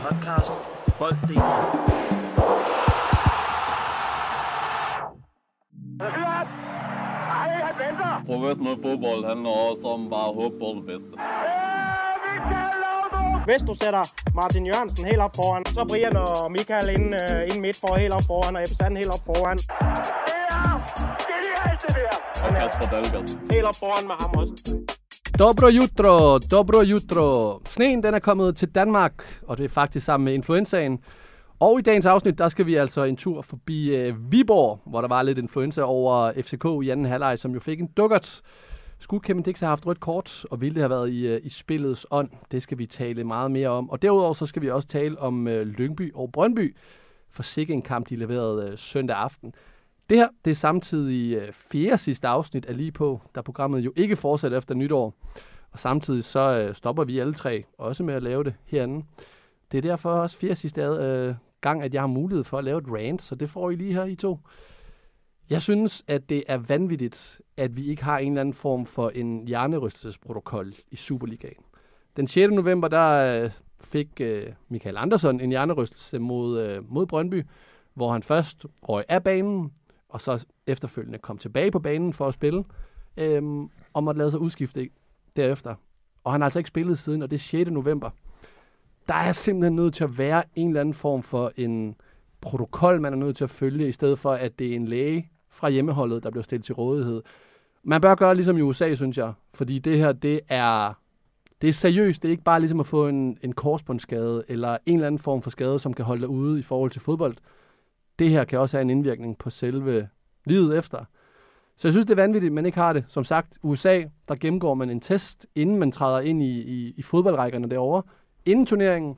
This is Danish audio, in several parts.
podcast for Bold.dk. Professionel fodbold handler også om bare at håbe på det bedste. Hvis du sætter Martin Jørgensen helt op foran, så Brian og Michael ind, uh, ind midt for helt op foran, og Ebbe Sand helt op foran. Og Kasper Dahlgaard. Helt op foran med ham også. Dobro jutro, dobro jutro. Sneen den er kommet til Danmark, og det er faktisk sammen med influenzaen. Og i dagens afsnit, der skal vi altså en tur forbi øh, Viborg, hvor der var lidt influenza over FCK i anden halvleg, som jo fik en dukkert. Skulle Kevin Dix have haft rødt kort, og ville det have været i, øh, i spillets ånd? Det skal vi tale meget mere om. Og derudover så skal vi også tale om øh, Lyngby og Brøndby, for sikke en kamp, de leverede øh, søndag aften. Det her, det er samtidig øh, fjerde sidste afsnit af Lige på, da programmet jo ikke fortsætter efter nytår. Og samtidig så øh, stopper vi alle tre også med at lave det herinde. Det er derfor også fjerde sidste øh, gang, at jeg har mulighed for at lave et rant, så det får I lige her, I to. Jeg synes, at det er vanvittigt, at vi ikke har en eller anden form for en hjernerystelsesprotokol i Superligaen. Den 6. november, der øh, fik øh, Michael Andersson en hjernerystelse mod, øh, mod Brøndby, hvor han først røg af banen, og så efterfølgende kom tilbage på banen for at spille, øhm, og måtte lade sig udskifte derefter. Og han har altså ikke spillet siden, og det er 6. november. Der er simpelthen nødt til at være en eller anden form for en protokol, man er nødt til at følge, i stedet for, at det er en læge fra hjemmeholdet, der bliver stillet til rådighed. Man bør gøre ligesom i USA, synes jeg, fordi det her, det er, det er seriøst. Det er ikke bare ligesom at få en, en korsbåndsskade, eller en eller anden form for skade, som kan holde dig ude i forhold til fodbold. Det her kan også have en indvirkning på selve livet efter. Så jeg synes, det er vanvittigt, at man ikke har det. Som sagt, USA, der gennemgår man en test, inden man træder ind i, i, i fodboldrækkerne derovre. Inden turneringen,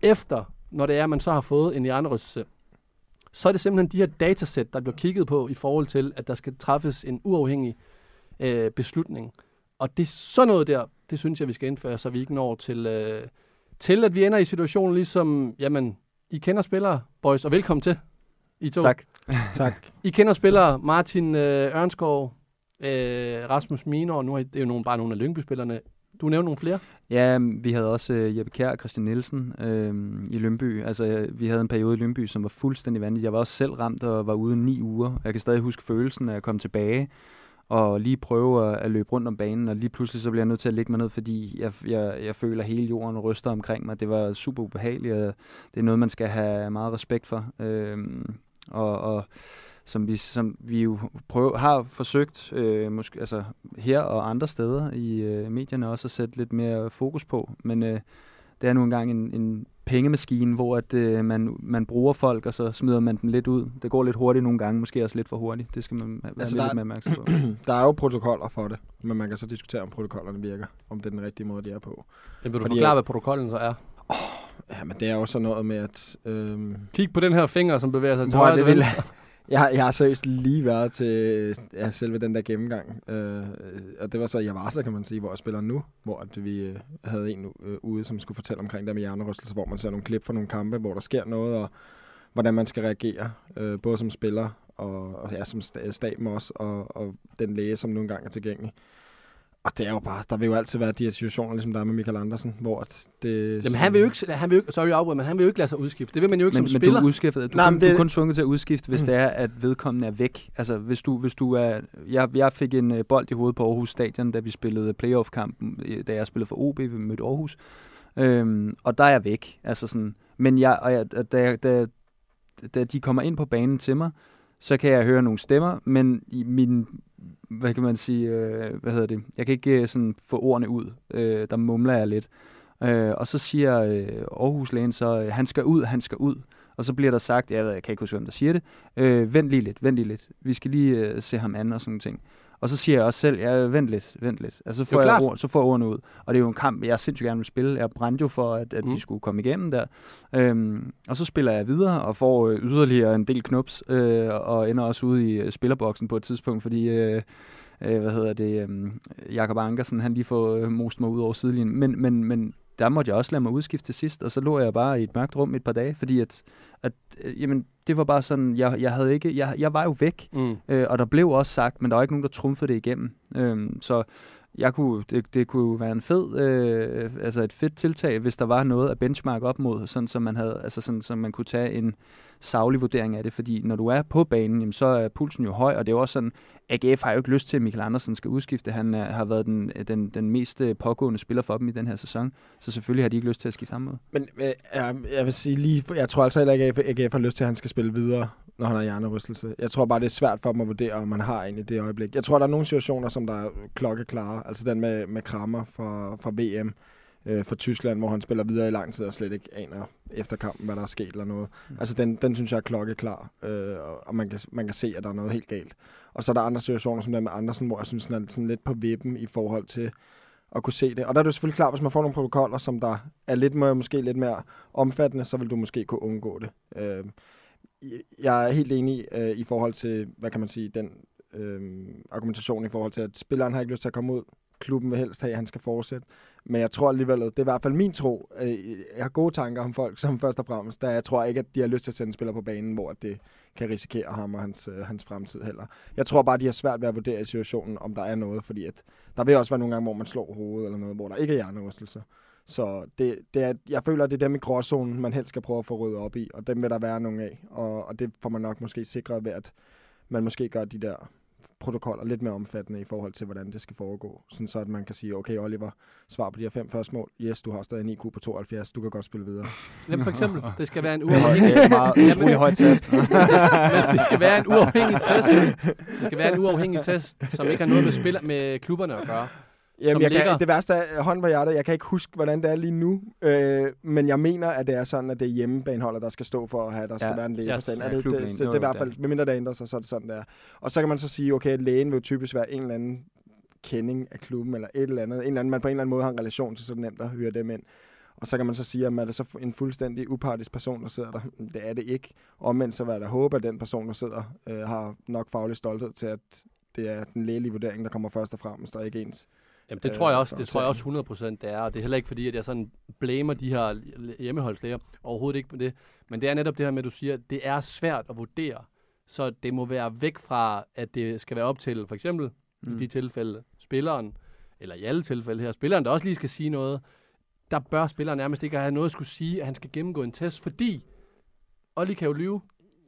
efter, når det er, at man så har fået en hjernerystelse. Så er det simpelthen de her datasæt, der bliver kigget på i forhold til, at der skal træffes en uafhængig øh, beslutning. Og det er sådan noget der, det synes jeg, vi skal indføre, så vi ikke når til, øh, til at vi ender i situationen ligesom, jamen, I kender spillere, boys, og velkommen til, i to. Tak. Tak. I kender spillere Martin øh, Ørnskov, øh, Rasmus Minor, nu er det jo nogle, bare nogle af Lyngby-spillerne. Du nævner nogle flere? Ja, vi havde også øh, Jeppe Kjær og Christian Nielsen øh, i Lønby. Altså, øh, vi havde en periode i Lønby, som var fuldstændig vanvittig. Jeg var også selv ramt og var ude ni uger. Jeg kan stadig huske følelsen af at komme tilbage og lige prøve at, at løbe rundt om banen, og lige pludselig så bliver jeg nødt til at lægge mig ned, fordi jeg, jeg, jeg føler, at hele jorden ryster omkring mig. Det var super ubehageligt, og det er noget, man skal have meget respekt for. Øh, og, og som vi, som vi jo prøver, har forsøgt øh, måske, altså her og andre steder i øh, medierne også at sætte lidt mere fokus på. Men øh, det er nu engang en, en pengemaskine, hvor at, øh, man, man bruger folk, og så smider man den lidt ud. Det går lidt hurtigt nogle gange, måske også lidt for hurtigt. Det skal man være Altså, lidt mere opmærksom på. Der er jo protokoller for det, men man kan så diskutere, om protokollerne virker, om det er den rigtige måde, de er på. Vil du Fordi, forklare, hvad protokollen så er? Ja, men det er jo så noget med, at... Øhm, Kig på den her finger, som bevæger sig til højre til venstre. jeg, jeg har seriøst lige været til ja, selve den der gennemgang, øh, og det var så i Avarsa, kan man sige, hvor jeg spiller nu, hvor at vi øh, havde en øh, ude, som skulle fortælle omkring det med hjernerystelse, hvor man ser nogle klip fra nogle kampe, hvor der sker noget, og hvordan man skal reagere, øh, både som spiller og, og ja, som sta- staben også, og, og den læge, som nogle gange er tilgængelig. Og det er jo bare, der vil jo altid være de her situationer, ligesom der er med Michael Andersen, hvor at det... Jamen, han vil jo ikke, han vil jo ikke, sorry, jeg afbryder, men han vil jo ikke lade sig udskifte. Det vil man jo ikke men, som men spiller. du er udskiftet. Du, Nej, men kun, det... du det- er kun tvunget til at udskifte, hvis det er, at vedkommende er væk. Altså, hvis du, hvis du er... Jeg, jeg fik en øh, bold i hovedet på Aarhus Stadion, da vi spillede playoff-kampen, da jeg spillede for OB, vi mødte Aarhus. Øhm, og der er jeg væk. Altså sådan, men jeg, og jeg, da, da, da de kommer ind på banen til mig, så kan jeg høre nogle stemmer, men i min, hvad kan man sige, øh, hvad hedder det, jeg kan ikke øh, sådan få ordene ud. Øh, der mumler jeg lidt. Øh, og så siger øh, Aarhus-lægen så, øh, han skal ud, han skal ud. Og så bliver der sagt, jeg, ved, jeg kan ikke huske, hvem der siger det, øh, vent lige lidt, vent lige lidt. Vi skal lige øh, se ham an og sådan nogle ting. Og så siger jeg også selv, ja, vent lidt, vent lidt. Altså, så får, jeg ord, så får jeg ordene ud. Og det er jo en kamp, jeg sindssygt gerne vil spille. Jeg brændte jo for, at, at mm. Vi skulle komme igennem der. Øhm, og så spiller jeg videre og får øh, yderligere en del knups, øh, og ender også ude i øh, spillerboksen på et tidspunkt, fordi... Øh, øh, hvad hedder det, øh, Jakob Ankersen, han lige får øh, most mig ud over sidelinjen. Men, men, men der måtte jeg også lade mig udskifte til sidst, og så lå jeg bare i et mørkt rum et par dage, fordi at, at øh, jamen, det var bare sådan, jeg, jeg havde ikke, jeg, jeg var jo væk, Mm. øh, og der blev også sagt, men der var ikke nogen, der trumfede det igennem. Øhm, så jeg kunne, det, det kunne være en fed, øh, altså et fedt tiltag, hvis der var noget at benchmark op mod, sådan som man havde, altså sådan, så man kunne tage en savlig vurdering af det, fordi når du er på banen, jamen, så er pulsen jo høj, og det er jo også sådan, AGF har jo ikke lyst til, at Michael Andersen skal udskifte. Han er, har været den, øh, den, den mest øh, pågående spiller for dem i den her sæson, så selvfølgelig har de ikke lyst til at skifte ham ud. Men øh, jeg, jeg vil sige lige, jeg tror altså heller ikke, at AGF har lyst til, at han skal spille videre, når han har hjernerystelse. Jeg tror bare, det er svært for dem at vurdere, om man har en i det øjeblik. Jeg tror, der er nogle situationer, som der er klokkeklare. Altså den med, med Kramer fra, fra VM øh, for Tyskland, hvor han spiller videre i lang tid og slet ikke aner efter kampen, hvad der er sket eller noget. Mm. Altså den, den synes jeg er klokkeklar, øh, og man kan, man kan se, at der er noget helt galt. Og så er der andre situationer, som der med Andersen, hvor jeg synes, han er sådan lidt på vippen i forhold til at kunne se det. Og der er det selvfølgelig klart, hvis man får nogle protokoller, som der er lidt mere, måske lidt mere omfattende, så vil du måske kunne undgå det. Øh, jeg er helt enig øh, i forhold til, hvad kan man sige, den øh, argumentation i forhold til, at spilleren har ikke lyst til at komme ud. Klubben vil helst have, at han skal fortsætte. Men jeg tror alligevel, det er i hvert fald min tro. Øh, jeg har gode tanker om folk, som først og fremmest, da jeg tror ikke, at de har lyst til at sende spiller på banen, hvor det kan risikere ham og hans, øh, hans fremtid heller. Jeg tror bare, de har svært ved at vurdere i situationen, om der er noget, fordi at der vil også være nogle gange, hvor man slår hovedet eller noget, hvor der ikke er hjernerystelser. Så det, det er, jeg føler, at det er dem i gråzonen, man helst skal prøve at få ryddet op i, og dem vil der være nogle af. Og, og det får man nok måske sikret ved, at man måske gør de der protokoller lidt mere omfattende i forhold til, hvordan det skal foregå. Sådan så, at man kan sige, okay Oliver, svar på de her fem første mål. Yes, du har stadig en IQ på 72, du kan godt spille videre. Jamen for eksempel, det skal være en Det uafhængig... er meget højt. Men det skal være en uafhængig test. Det skal være en uafhængig test, som ikke har noget med, spiller, med klubberne at gøre. Jamen, jeg ligger- kan, det værste er hånd på hjertet. Jeg kan ikke huske, hvordan det er lige nu. Øh, men jeg mener, at det er sådan, at det er hjemmebaneholdet, der skal stå for at have, der skal Ja, være en læge yes, på stand. ja, Er det, det, det, det, Jo, er i hvert fald, medmindre der ændrer sig, så er det sådan, det er. Og så kan man så sige, okay, at lægen vil jo typisk være en eller anden kending af klubben, eller et eller andet. En eller anden, man på en eller anden måde har en relation til, så er det nemt at høre dem ind. Og så kan man så sige, at er det så en fuldstændig upartisk person, der sidder der? Det er det ikke. Omvendt så vil jeg da håbe, at den person, der sidder, øh, har nok faglig stolthed til, at det er den lægelige vurdering, der kommer først og fremmest, og ikke ens Jamen, det tror jeg også, det tror jeg også 100% det er, og det er heller ikke fordi, at jeg sådan blamer de her hjemmeholdslæger. Overhovedet ikke på det. Men det er netop det her med, at du siger, at det er svært at vurdere. Så det må være væk fra, at det skal være op til, for eksempel mm. i de tilfælde, spilleren, eller i alle tilfælde her, spilleren, der også lige skal sige noget, der bør spilleren nærmest ikke have noget at skulle sige, at han skal gennemgå en test, fordi Olli kan jo lyve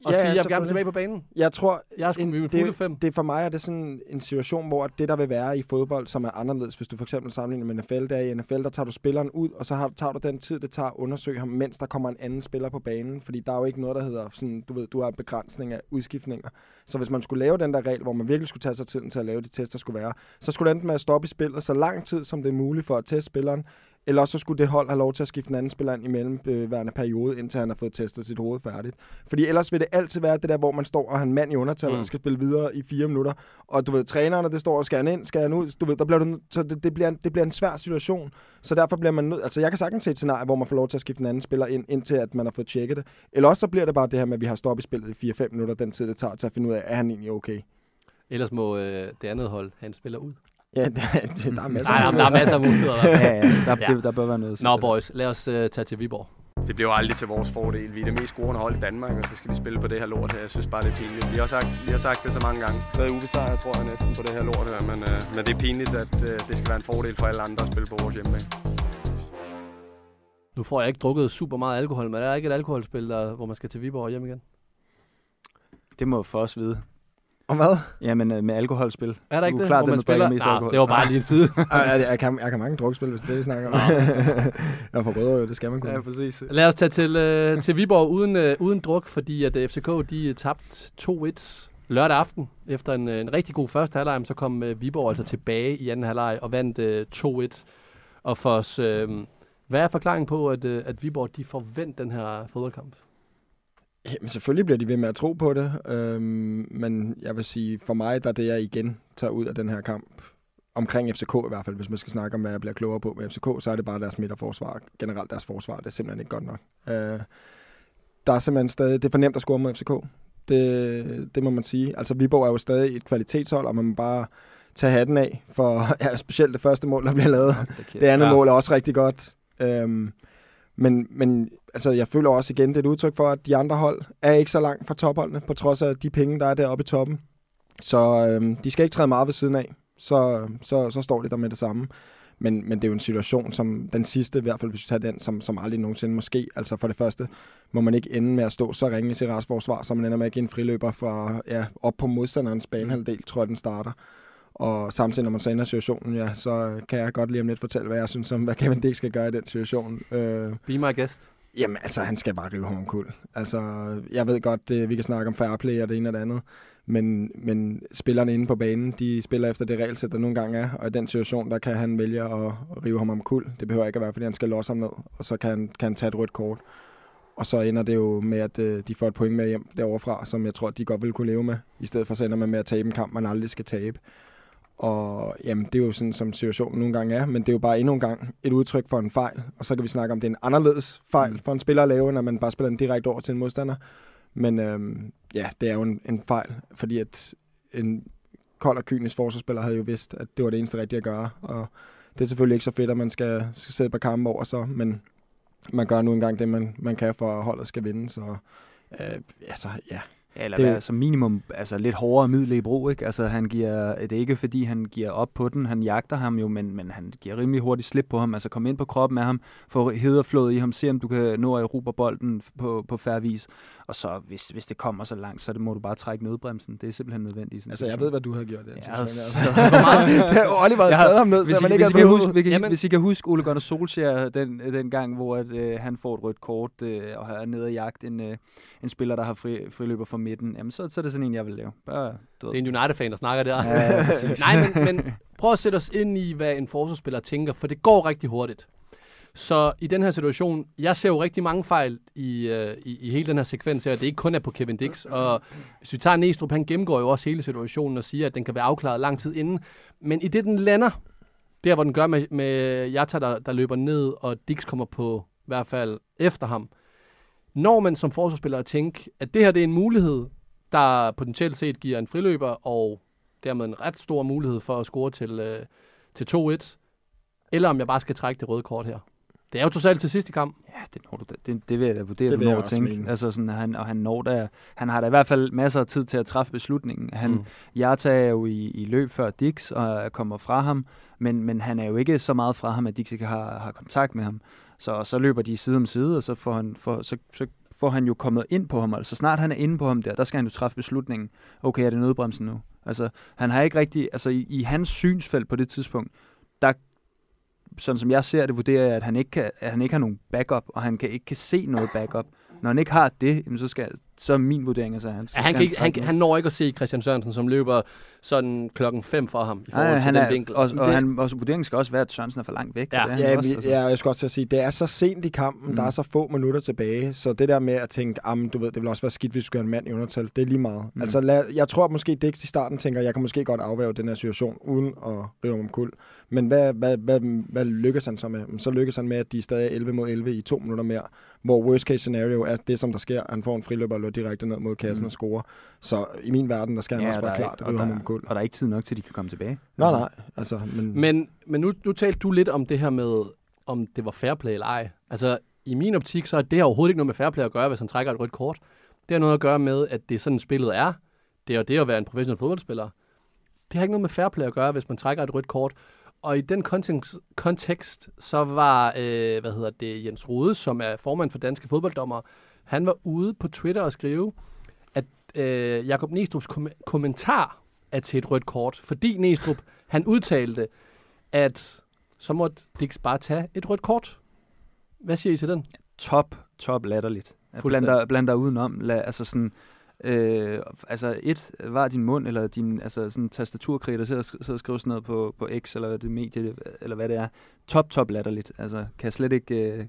og Ja, sige, jeg vil gerne tilbage på banen. Jeg tror, Jeg en- det, fem. det for mig er det sådan en situation, hvor det, der vil være i fodbold, som er anderledes, hvis du for eksempel sammenligner med NFL, der i NFL, der tager du spilleren ud, og så har, tager du den tid, det tager at undersøge ham, mens der kommer en anden spiller på banen, fordi der er jo ikke noget, der hedder sådan, du ved, du har en begrænsning af udskiftninger. Så hvis man skulle lave den der regel, hvor man virkelig skulle tage sig tiden til at lave de tests, der skulle være, så skulle det enten med at stoppe i spillet så lang tid, som det er muligt for at teste spilleren, eller også så skulle det hold have lov til at skifte en anden spiller ind i mellemværende periode, indtil han har fået testet sit hoved færdigt. Fordi ellers vil det altid være det der, hvor man står og har en mand i undertal, mm. Og skal spille videre i fire minutter. Og du ved, trænerne, det står og skal han ind, skal han ud. Du ved, der bliver du, så det, det, bliver en, det bliver en svær situation. Så derfor bliver man nødt... Altså, jeg kan sagtens se et scenarie, hvor man får lov til at skifte en anden spiller ind, indtil at man har fået tjekket det. Eller også så bliver det bare det her med, at vi har stoppet i spillet i 4-5 minutter, den tid, det tager til at finde ud af, er han egentlig okay? Ellers må øh, det andet hold have en spiller ud. Ja, det, det, der er masser Nej, af der, der er masser af muligheder. Der. Ja, ja, der, Ja. Det, der bør være noget. Nå, boys, lad os øh, tage til Viborg. Det bliver jo aldrig til vores fordel. Vi er det mest scorende hold i Danmark, og så skal vi spille på det her lort her. Jeg synes bare, det er pinligt. Vi har sagt, vi har sagt det så mange gange. Vi har været ubesejret, tror jeg, næsten på det her lort her. Men, øh, men det er pinligt, at øh, det skal være en fordel for alle andre at spille på vores hjemmebane. Nu får jeg ikke drukket super meget alkohol, men er der ikke et alkoholspil, der, hvor man skal til Viborg og hjem igen? Det må for os vide. Og hvad? Jamen, øh, med alkoholspil. Er der ikke Du er det, klart hvor man spiller? mest Nej, alkohol. det var bare lige en side. Jeg, jeg, kan, jeg kan mange drukspil, hvis det er det, vi snakker om. jeg får rødder, det skal man kunne. Ja, præcis. Lad os tage til, øh, til Viborg uden, øh, uden druk, fordi at øh, FCK de øh, tabt 2-1 lørdag aften. Efter en, øh, en rigtig god første halvleg, så kom øh, Viborg altså tilbage i anden halvleg og vandt øh, 2-1. Og for os, øh, hvad er forklaringen på, at, øh, at Viborg de forvent den her fodboldkamp? Jamen selvfølgelig bliver de ved med at tro på det, øhm, men jeg vil sige, for mig, der er det, jeg igen tager ud af den her kamp, omkring FCK i hvert fald, hvis man skal snakke om, hvad jeg bliver klogere på med FCK, så er det bare deres midterforsvar. Generelt deres forsvar, det er simpelthen ikke godt nok. Øh, der er simpelthen stadig, det er for nemt at score mod FCK. Det, det må man sige. Altså Viborg er jo stadig et kvalitetshold, og man må bare tage hatten af, for ja, specielt det første mål, der bliver lavet. Det andet ja. mål er også rigtig godt. Øhm, men, men altså, jeg føler også igen, det er et udtryk for, at de andre hold er ikke så langt fra topholdene, på trods af de penge, der er deroppe i toppen. Så øhm, de skal ikke træde meget ved siden af. så, så, så står de der med det samme. Men, men det er jo en situation, som den sidste, i hvert fald hvis vi tager den, som, som aldrig nogensinde måske. Altså for det første må man ikke ende med at stå så ringe i sit restforsvar, så man ender med at give en friløber fra ja, op på modstanderens banehalvdel, tror jeg den starter. Og samtidig, når man så ender situationen, ja, så kan jeg godt lige om lidt fortælle, hvad jeg synes om, hvad Kevin Dix skal gøre i den situation. Øh, Be my guest. Jamen, altså, han skal bare rive ham omkuld. Altså, jeg ved godt, det, vi kan snakke om fair play og det ene og det andet, men, men spillerne inde på banen, de spiller efter det regelsæt, der nogle gange er, og i den situation, der kan han vælge at, rive ham omkuld. Det behøver ikke at være, fordi han skal losse ham ned, og så kan han, kan han tage et rødt kort. Og så ender det jo med, at øh, de får et point med hjem deroverfra, som jeg tror, de godt vil kunne leve med. I stedet for så ender man med at tabe en kamp, man aldrig skal tabe. Og jamen, det er jo sådan, som situationen nogle gange er, men det er jo bare endnu en gang et udtryk for en fejl. Og så kan vi snakke om, det er en anderledes fejl for en spiller at lave, når man bare spiller den direkte over til en modstander. Men øhm, ja, det er jo en, en fejl, fordi at en kold og kynisk forsvarsspiller havde jo vidst, at det var det eneste rigtige at gøre. Og det er selvfølgelig ikke så fedt, at man skal, skal sætte på kampen over så, men man gør nu engang det, man, man kan for, at holdet skal vinde. Så øh, altså, Ja, eller Det- det... som minimum altså lidt hårdere middel i brug, ikke? Altså han giver, det er ikke fordi han giver op på den, han jagter ham jo, men, men han giver rimelig hurtigt slip på ham, altså kom ind på kroppen af ham, få hederflået i ham, se om du kan nå at erobre bolden på, på færre vis, og så hvis, hvis det kommer så langt, så det må du bare trække nødbremsen, det er simpelthen nødvendigt. i sådan altså jeg ved, hvad du havde gjort. i den Ja, situation, så- altså. det har Oliver havde Jeg har- taget ham ned, Hvis så I, man ikke hvis, I havde kan huske, hvis, I, Jamen- hvis I kan huske Ole Gunnar Solskjaer den, den gang, hvor at, øh, han får et rødt kort øh, og er nede og jagt en, øh, en spiller, der har fri, friløber fra midten, jamen så, så er det sådan en, jeg vil lave. Bare, du. Det er en United-fan, der snakker der. Ja. Nej, men, men prøv at sætte os ind i, hvad en forsvarsspiller tænker, for det går rigtig hurtigt. Så i den her situation, jeg ser jo rigtig mange fejl i, øh, i, i hele den her sekvens her. Det er ikke kun er på Kevin Dix. Og hvis vi tager Næstrup, han gennemgår jo også hele situationen og siger, at den kan være afklaret lang tid inden. Men i det, den lander, der hvor den gør med, med Jata, der, der løber ned, og Dix kommer på i hvert fald efter ham. Når man som forsvarsspiller tænker, at det her det er en mulighed, der potentielt set giver en friløber, og dermed en ret stor mulighed for at score til, øh, til 2-1, eller om jeg bare skal trække det røde kort her. Det er jo totalt til sidst i kampen. Ja, det, når du, da- det, det vil jeg da vurdere, Det du når at tænke. mene. Altså sådan, han, og han, når der, han har da i hvert fald masser af tid til at træffe beslutningen. Han, Mm. Jata er jo i, i løb før Dix og kommer fra ham, men, men han er jo ikke så meget fra ham, at Dix ikke har, har kontakt med ham. Så, så løber de side om side, og så får, han, for, så, så får han jo kommet ind på ham. Altså snart han er inde på ham der, der skal han jo træffe beslutningen. Okay, er det nødbremsen nu? Altså, han har ikke rigtig, altså i, i hans synsfelt på det tidspunkt, der sådan som jeg ser det, vurderer jeg, at han ikke, kan, at han ikke har nogen backup, og han kan, ikke kan se noget backup. Når han ikke har det, jamen, så, skal, så er min vurdering, altså, at han, så Ja, han, kan ikke, han, han når ikke at se Christian Sørensen, som løber sådan klokken 5 fra ham i forhold Nej, til han den er, vinkel. Og, og, Det- han, og vurderingen skal også være, at Sørensen er for langt væk. Ja. og det er Ja, også, altså. ja, jeg skal også til at sige, det er så sent i kampen, mm. der er så få minutter tilbage, så det der med at tænke, am, du ved, det vil også være skidt, hvis du skal have en mand i undertal, det er lige meget. Mm. Altså, lad, jeg tror måske, Dix i starten tænker, jeg kan måske godt afværge den her situation, uden at rive ham omkuld. Men hvad, hvad, hvad, hvad lykkes han så med? Jamen, Så lykkes han med, at de stadig er 11 mod 11 i to minutter mere, hvor worst case scenario er det, som der sker. Han får en friløber og løber direkte ned mod kassen mm. Og scorer. Så i min verden, der skal han Ja, også være klar at og rive ham der- omkuld. Og der er ikke tid nok til, at de kan komme tilbage. Nej, nej. Altså, men, Men, men nu, nu talte du lidt om det her med, om det var fair play eller ej. Altså, i min optik, så er det her overhovedet ikke noget med fair play at gøre, hvis han trækker et rødt kort. Det har noget at gøre med, at det er sådan, spillet er. Det er det at være en professionel fodboldspiller. Det har ikke noget med fair play at gøre, hvis man trækker et rødt kort. Og i den kontekst, kontekst så var, øh, hvad hedder det, Jens Rode, som er formand for Danske Fodbolddommer, han var ude på Twitter og skrive, at øh, Jakob Næstrup's kom- kommentar er til et rødt kort, fordi Næstrup, han udtalte, at så måtte Dix bare tage et rødt kort. Hvad siger I til den? Top, top latterligt. Bland Fuldstændig. dig, bland dig udenom. Lad, altså sådan, øh, altså et, var din mund, eller din altså sådan tastaturkrig, der sidder sidder og skriver sådan noget på, på X, eller det medie, eller hvad det er. Top, top latterligt. Altså, kan slet ikke, øh,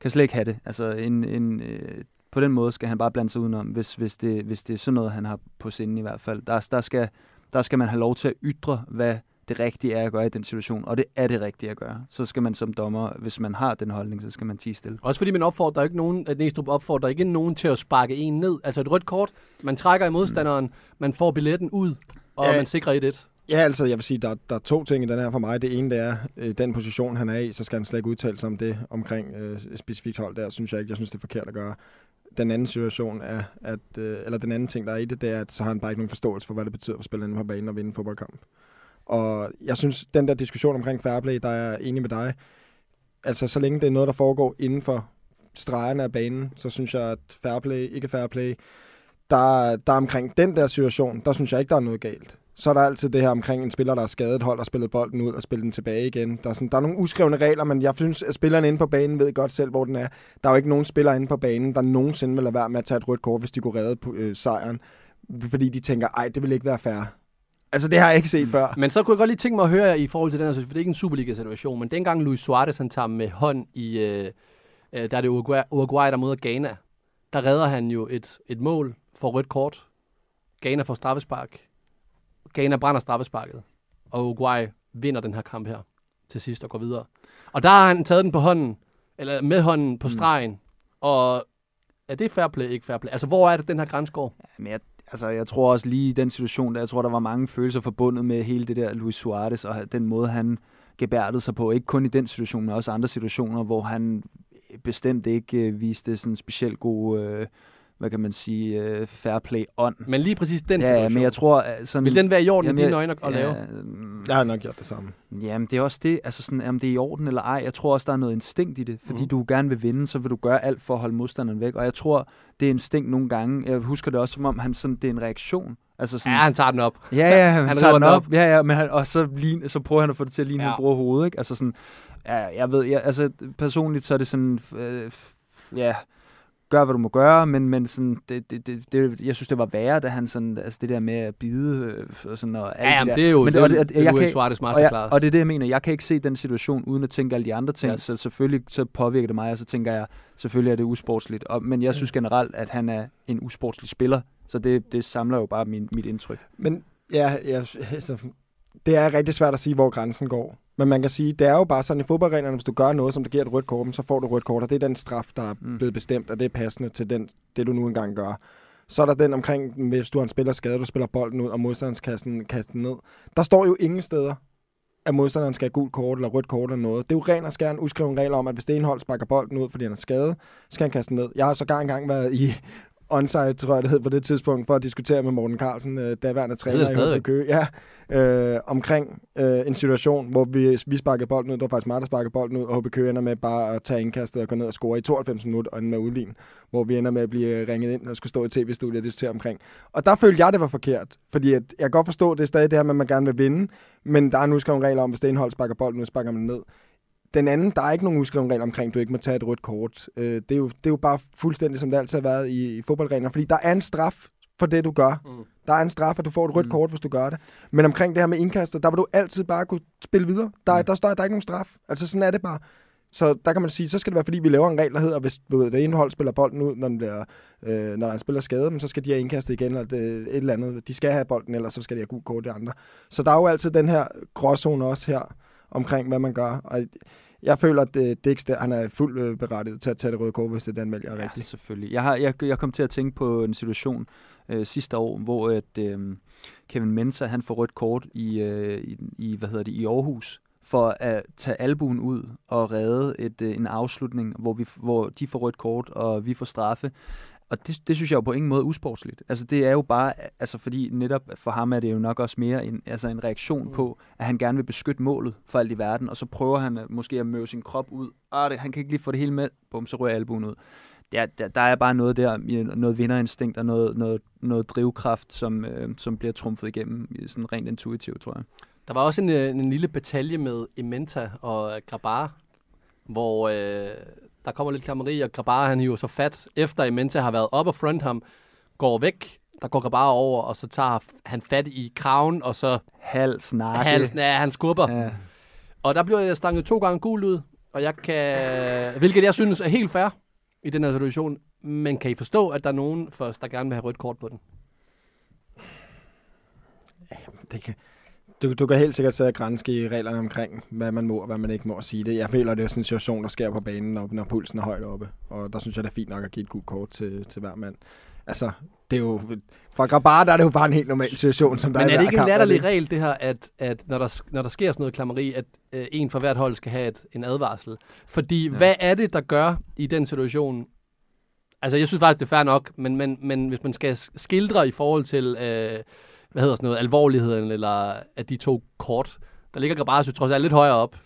kan slet ikke have det. Altså, en, en, øh, på den måde skal han bare blande sig udenom, hvis, hvis, det, hvis det er sådan noget, han har på sinden i hvert fald. Der, der, skal, der skal man have lov til at ytre, hvad det rigtige er at gøre i den situation, og det er det rigtige at gøre. Så skal man som dommer, hvis man har den holdning, så skal man tige stille. Også fordi man opfordrer ikke nogen, at Næstrup opfordrer ikke nogen til at sparke en ned. Altså et rødt kort, man trækker i modstanderen, man får billetten ud, og Ja. man sikrer 1-1. Ja, altså, jeg vil sige, der, der er to ting i den her for mig. Det ene, det er, øh, den position, han er i, så skal han slet ikke udtale sig om det omkring øh, et specifikt hold der, synes jeg ikke. Jeg synes, det er forkert at gøre. Den anden situation er, at, øh, eller den anden ting, der er i det, det er, at så har han bare ikke nogen forståelse for, hvad det betyder for spillerne på banen at vinde en fodboldkamp. Og jeg synes, den der diskussion omkring fair play, der er jeg enig med dig. Altså, så længe det er noget, der foregår inden for stregerne af banen, så synes jeg, at fair play, ikke fair play, der, der omkring den der situation, der synes jeg ikke, der er noget galt. Så er der altid det her omkring en spiller, der er skadet, hold og spillet bolden ud og spillet den tilbage igen. Der er, sådan, der er nogle uskrevne regler, men jeg synes, at spillerne inde på banen ved godt selv, hvor den er. Der er jo ikke nogen spillere inde på banen, der nogensinde vil lade være med at tage et rødt kort, hvis de kunne redde på, øh, sejren. Fordi de tænker, ej, det vil ikke være fair. Altså, det har jeg ikke set før. Men så kunne jeg godt lige tænke mig at høre i forhold til den her, for det er ikke en Superliga-situation, men dengang Luis Suarez han tager med hånd i, øh, øh, der er det Uruguay, Uruguay, der møder Ghana, der redder han jo et, et mål for rødt kort. Ghana får straffespark. Ghana brænder straffesparket, og Uruguay vinder den her kamp her til sidst og går videre. Og der har han taget den på hånden, eller med hånden på stregen, mm. og er det fair play, ikke fair play? Altså, hvor er det, den her grænse går? Men jeg, altså, jeg tror også lige i den situation, der, jeg tror, der var mange følelser forbundet med hele det der Luis Suarez, og den måde, han gebærdede sig på. Ikke kun i den situation, men også andre situationer, hvor han bestemt ikke øh, viste sådan specielt god... Øh, hvad kan man sige, øh, fair play on. Men lige præcis den Ja, situation. men jeg tror... Sådan, Vil den være i orden i Jamen, dine øjne at, at lave? mm, Jeg har nok gjort det samme. Jamen, det er også det, altså sådan, om det er i orden eller ej. Jeg tror også, der er noget instinkt i det. Fordi mm. du gerne vil vinde, så vil du gøre alt for at holde modstanderen væk. Og jeg tror, det er instinkt nogle gange. Jeg husker det også, som om han sådan, det er en reaktion. Altså sådan, Ja, han tager den op. Ja, ja, han, Han tager den op. op. Ja, ja, men han, og så, ligne, så prøver han at få det til at ligne, Ja. ja. han bruger hovedet, ikke? Altså sådan, ja, jeg ved, jeg, altså personligt så er det sådan, øh, ja, gør hvad du må gøre, men, men sådan, det, det, det, det, jeg synes, det var værre, da han sådan, altså det der med at bide øh, og sådan, og alt Ja, det men der. det er jo Men det, og det, det, det, jeg er kan- Suarez og, jeg, masterclass. og det er det, jeg mener. Jeg kan ikke se den situation, uden at tænke alle de andre ting. Yes. Så selvfølgelig så påvirker det mig, og så tænker jeg, selvfølgelig er det usportsligt. Og, men jeg synes generelt, at han er en usportslig spiller. Så det, det samler jo bare min, mit indtryk. Men ja, ja altså, det er rigtig svært at sige, hvor grænsen går. Men man kan sige, det er jo bare sådan i fodboldreglerne, hvis du gør noget, som der giver et rødt kort, så får du rødt kort, og det er den straf, der er Mm. blevet bestemt, og det er passende til den, det, du nu engang gør. Så er der den omkring, hvis du har en spiller skadet, du spiller bolden ud, og modstanderen skal kaste kaste den ned. Der står jo ingen steder, at modstanderen skal have gult kort eller rødt kort eller noget. Det er jo ren og skær en uskreven regel om, at hvis det ene hold sparker bolden ud, fordi han er skadet, så skal han kaste den ned. Jeg har så gang engang været i onsite, tror jeg det hed på det tidspunkt, for at diskutere med Morten Carlsen, øh, daværende træner i Køge, ja, øh, omkring øh, en situation, hvor vi, vi sparkede bolden ud. Det var faktisk mig, der sparkede bolden ud, og HB Køge ender med bare at tage indkastet og gå ned og score i 92 minutter og ende med udlign, hvor vi ender med at blive øh, ringet ind og skulle stå i tv-studiet og diskutere omkring. Og der følte jeg, det var forkert, fordi at, jeg kan godt forstå, det er stadig det her med, at man gerne vil vinde, men der er en uskreven regel om, hvis det ene hold sparker bolden ud, sparker man ned. Den anden, der er ikke nogen uskreven regel omkring, at du ikke må tage et rødt kort. Øh, det, er jo, det er jo bare fuldstændig, som det altid har været i, i fodboldreglerne, fordi der er en straf for det, du gør. Mm. Der er en straf, at du får et rødt Mm. kort, hvis du gør det. Men omkring det her med indkastet, der vil du altid bare kunne spille videre. Der, Mm. der står der er ikke nogen straf. Altså sådan er det bare. Så der kan man sige, så skal det være, fordi vi laver en regel, der hedder, hvis ved, det ene hold spiller bolden ud, når, den bliver, øh, når der er en spiller skadet, men så skal de have indkastet igen, eller det, et eller andet. De skal have bolden, ellers så skal de have gul kort det andre. Så der er jo altid den her gråzone også her, omkring hvad man gør. Og jeg føler, at det, det ikke, han er fuldt øh, berettiget til at tage det røde kort, hvis det den vælger Ja, rigtigt. selvfølgelig. Jeg, har, jeg, jeg kom til at tænke på en situation øh, sidste år, hvor at, øh, Kevin Mensah, han får rødt kort i, øh, i, i, hvad hedder det, i Aarhus, for at tage albuen ud og redde et, øh, en afslutning, hvor, vi, hvor de får rødt kort, og vi får straffe. Og det, det synes jeg jo på ingen måde usportsligt. Altså det er jo bare, altså fordi netop for ham er det jo nok også mere en, altså en reaktion mm. på, at han gerne vil beskytte målet for alt i verden, og så prøver han at, måske at møve sin krop ud. Ah, det, han kan ikke lige få det hele med. Bum, så rører albuen ud. Der, der, der er bare noget der, noget vinderinstinkt og noget, noget, noget drivkraft, som, øh, som bliver trumfet igennem i sådan rent intuitivt, tror jeg. Der var også en, øh, en lille batalje med Ementa og Grabar, hvor øh, der kommer lidt klammeri, og Grabar han hiver så fat, efter Ementa har været op og front ham, går væk, der går Grabar over, og så tager han fat i kraven, og så Hals, nakke. halsen, ja, han skubber. Ja. Og der bliver jeg stanget to gange gul ud, og jeg kan, hvilket jeg synes er helt fair i den her situation, men kan I forstå, at der er nogen først, der gerne vil have rødt kort på den? det kan, du, du kan helt sikkert sidde og grænske i reglerne omkring, hvad man må og hvad man ikke må at sige det. Jeg føler, det er sådan en situation, der sker på banen, når, når pulsen er højt oppe. Og der synes jeg, det er fint nok at give et gult kort til, til hver mand. Altså, det er jo... For Grabar, der er det jo bare en helt normal situation, som der Men er i er det ikke en latterlig regel, det her, at, at når, der, når der sker sådan noget klammeri, at øh, en fra hvert hold skal have et, en advarsel? Fordi ja. hvad er det, der gør i den situation? Altså, jeg synes faktisk, det er fair nok, men, men, men hvis man skal skildre i forhold til øh, hvad hedder sådan noget, alvorligheden, eller af de to kort. Der ligger Grabaris jo trods alt lidt højere op.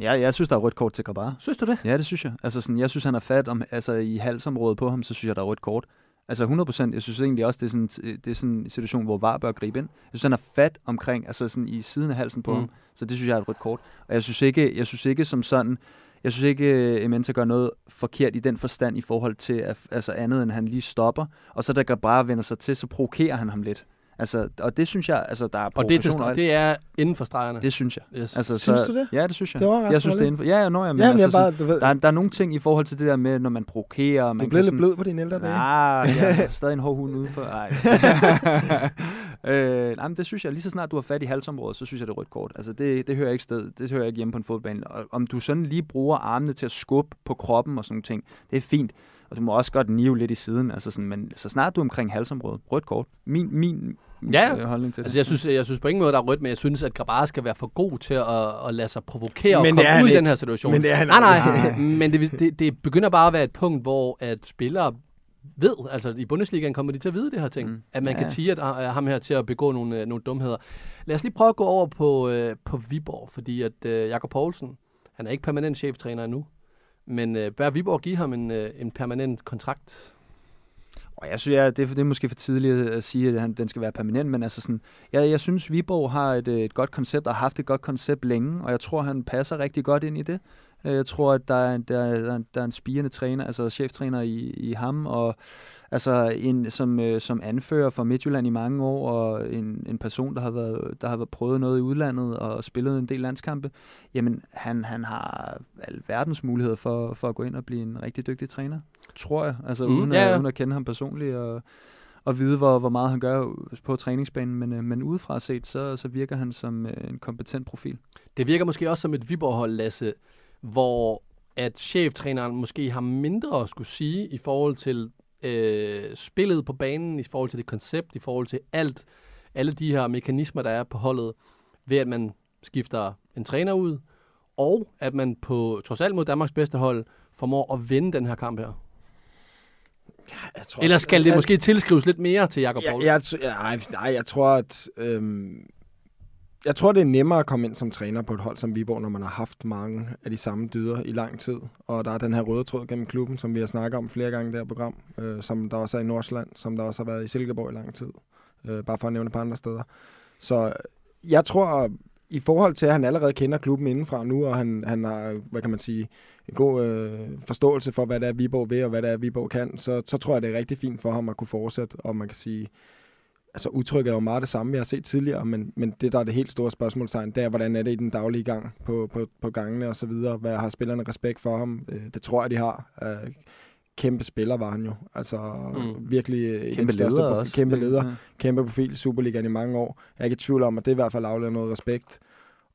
Ja, jeg synes, der er rødt kort til Grabar. Synes du det? Ja, det synes jeg. Altså, sådan, jeg synes, han er fat om, altså, i halsområdet på ham, så synes jeg, der er rødt kort. Altså 100 procent. Jeg synes egentlig også, det er, sådan, det er sådan en situation, hvor VAR bør gribe ind. Jeg synes, han er fat omkring, altså sådan i siden af halsen på Mm. ham. Så det synes jeg er et rødt kort. Og jeg synes ikke, jeg synes ikke som sådan, jeg synes ikke, øh, Ementa gør noget forkert i den forstand i forhold til, at, altså andet end han lige stopper. Og så da Gabara vender sig til, så provokerer han ham lidt. Altså, og det synes jeg, altså der er Og det er, til, det er inden for stregerne. det synes jeg. yes. Altså, Synes så, du det? Ja, det synes jeg. Det overrasker jeg synes, det er inden for, ja, ja, nå, ja, men, Ja, men altså, jeg bare, sådan, ved, der, er, der er nogle ting i forhold til det der med, når man provokerer. Man du blev lidt sådan, blød på dine ældre dage. Nej, jeg er stadig en hård hund udenfor. Nej. øh, nej, men det synes jeg, lige så snart du har fat i halsområdet, så synes jeg, det er rødt kort. Altså, det, det hører ikke sted. Det hører ikke hjemme på en fodboldbane. Og om du sådan lige bruger armene til at skubbe på kroppen og sådan nogle ting, det er fint. Og du må også godt nive lidt i siden. Altså sådan, men så snart du er omkring halsområdet, rødt kort. Min, min Ja, øh, holdning til Altså, det. jeg synes, jeg synes på ingen måde, der er rødt, men jeg synes, at Grabar skal være for god til at, at lade sig provokere Men og komme ud i den her situation. Men det er han nej, aldrig. nej, men det, det, det begynder bare at være et punkt, hvor at spillere ved, altså i Bundesligaen kommer de til at vide det her ting, Mm. at man Ja, kan tige at, uh, ham her til at begå nogle, uh, nogle dumheder. Lad os lige prøve at gå over på, på Viborg, fordi at uh, Jakob Poulsen, han er ikke permanent cheftræner endnu, men øh, bør Viborg give ham en, øh, en permanent kontrakt? Og jeg synes, ja, det, er, det er måske for tidligt at sige, at han, den skal være permanent, men altså sådan, jeg, jeg synes, Viborg har et, øh, et godt koncept, og har haft et godt koncept længe, og jeg tror, han passer rigtig godt ind i det. Øh, Jeg tror, at der er, der, er- der, er- der er en spirende træner, altså cheftræner i, i ham, og altså en, som, øh, som anfører for Midtjylland i mange år, og en, en person, der har, været, der har været prøvet noget i udlandet og spillet en del landskampe, jamen han, han har alverdens muligheder for, for at gå ind og blive en rigtig dygtig træner, tror jeg. Altså Mm, uden, ja, at, ja. uden at kende ham personligt og, og vide, hvor, hvor meget han gør på træningsbanen, men, øh, men udefra set, så, så virker han som øh, en kompetent profil. Det virker måske også som et Viborg-hold, Lasse, hvor at cheftræneren måske har mindre at skulle sige i forhold til øh, spillet på banen, i forhold til det koncept, i forhold til alt, alle de her mekanismer, der er på holdet, ved at man skifter en træner ud, og at man på trods alt mod Danmarks bedste hold formår at vinde den her kamp her. Jeg tror Eller skal det jeg- måske tilskrives lidt mere til Jakob Ja, Poulsen? jeg, ja, nej, nej, jeg tror, at... Øhm, jeg tror, det er nemmere at komme ind som træner på et hold som Viborg, når man har haft mange af de samme dyder i lang tid. Og der er den her røde tråd gennem klubben, som vi har snakket om flere gange i det her program, øh, som der også er i Nordsjælland, som der også har været i Silkeborg i lang tid. Øh, bare for at nævne et par andre steder. Så jeg tror, i forhold til, at han allerede kender klubben indenfra nu, og han, han har, hvad kan man sige, en god øh, forståelse for, hvad det er, Viborg vil, og hvad det er, Viborg kan, så, så tror jeg, det er rigtig fint for ham at kunne fortsætte, og man kan sige, altså udtrykket er jo meget det samme, vi har set tidligere, men, men det, der er det helt store spørgsmålstegn, det er, hvordan er det i den daglige gang på, på, på gangene og så videre. Hvad har spillerne respekt for ham? Øh, det tror jeg, de har. Øh, kæmpe spiller var han jo. Altså Mm. virkelig en Kæmpe største leder profi- også. Kæmpe leder Ja. kæmpe profil i Superligaen i mange år. Jeg er ikke i tvivl om, at det i hvert fald afleverer noget respekt.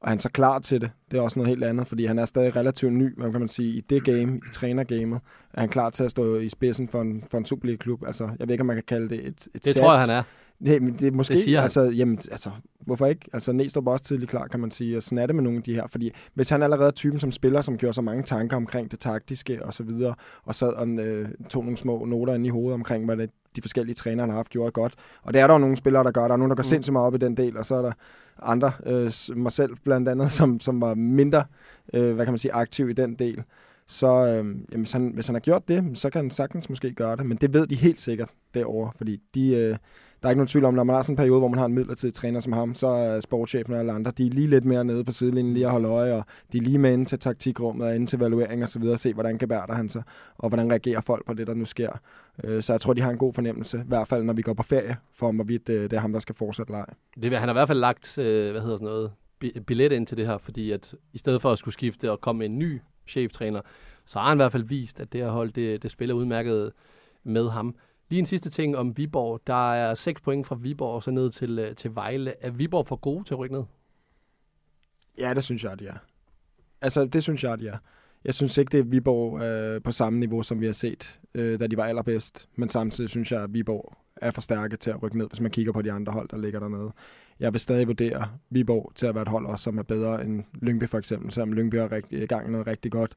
Og han er så klar til det. Det er også noget helt andet, fordi han er stadig relativt ny, hvad kan man sige, i det game, i trænergamet. Er han klar til at stå i spidsen for en, for en Superliga-klub? Altså, jeg ved ikke, om man kan kalde det et, et Det sats. tror jeg, han er. Nej, men det er måske, Det siger han. altså, jamen, altså, hvorfor ikke? Altså, Næstrup er også tidligt klar, kan man sige, og sådan er det med nogle af de her, fordi hvis han allerede er typen som spiller, som gjorde så mange tanker omkring det taktiske og så videre, og sad og øh, tog nogle små noter ind i hovedet omkring, hvad det, de forskellige trænere, han har haft, gjort godt. Og det er der jo nogle spillere, der gør. Der er nogen, der går mm. sindssygt meget op i den del, og så er der andre, øh, mig selv blandt andet, som, som var mindre, øh, hvad kan man sige, aktiv i den del. Så øh, jamen, hvis, han, hvis han har gjort det, så kan han sagtens måske gøre det, men det ved de helt sikkert derovre, fordi de, øh, der er ikke nogen tvivl om, når man har sådan en periode, hvor man har en midlertidig træner som ham, så er sportschefen og alle andre, de er lige lidt mere nede på sidelinjen, lige at holde øje, og de er lige med ind til taktikrummet og ind til evaluering og så videre, og se, hvordan gebærder han sig, og hvordan reagerer folk på det, der nu sker. Øh, Så jeg tror, de har en god fornemmelse, i hvert fald når vi går på ferie, for om hvorvidt det, det er ham, der skal fortsætte leg. Det, han har i hvert fald lagt, øh, hvad hedder sådan noget, bi- billet ind til det her, fordi at i stedet for at skulle skifte og komme med en ny cheftræner, så har han i hvert fald vist, at det her hold, det, det spiller udmærket med ham. Lige en sidste ting om Viborg. Der er 6 point fra Viborg og så ned til, øh, til Vejle. Er Viborg for gode til at rykke ned? Ja, det synes jeg, de er. Altså, det synes jeg, de er. Jeg synes ikke, det er Viborg øh, på samme niveau, som vi har set, øh, da de var allerbedst. Men samtidig synes jeg, at Viborg er for stærke til at rykke ned, hvis man kigger på de andre hold, der ligger dernede. Jeg vil stadig vurdere Viborg til at være et hold, også, som er bedre end Lyngby for eksempel, selvom Lyngby har rigtig, i gang noget rigtig godt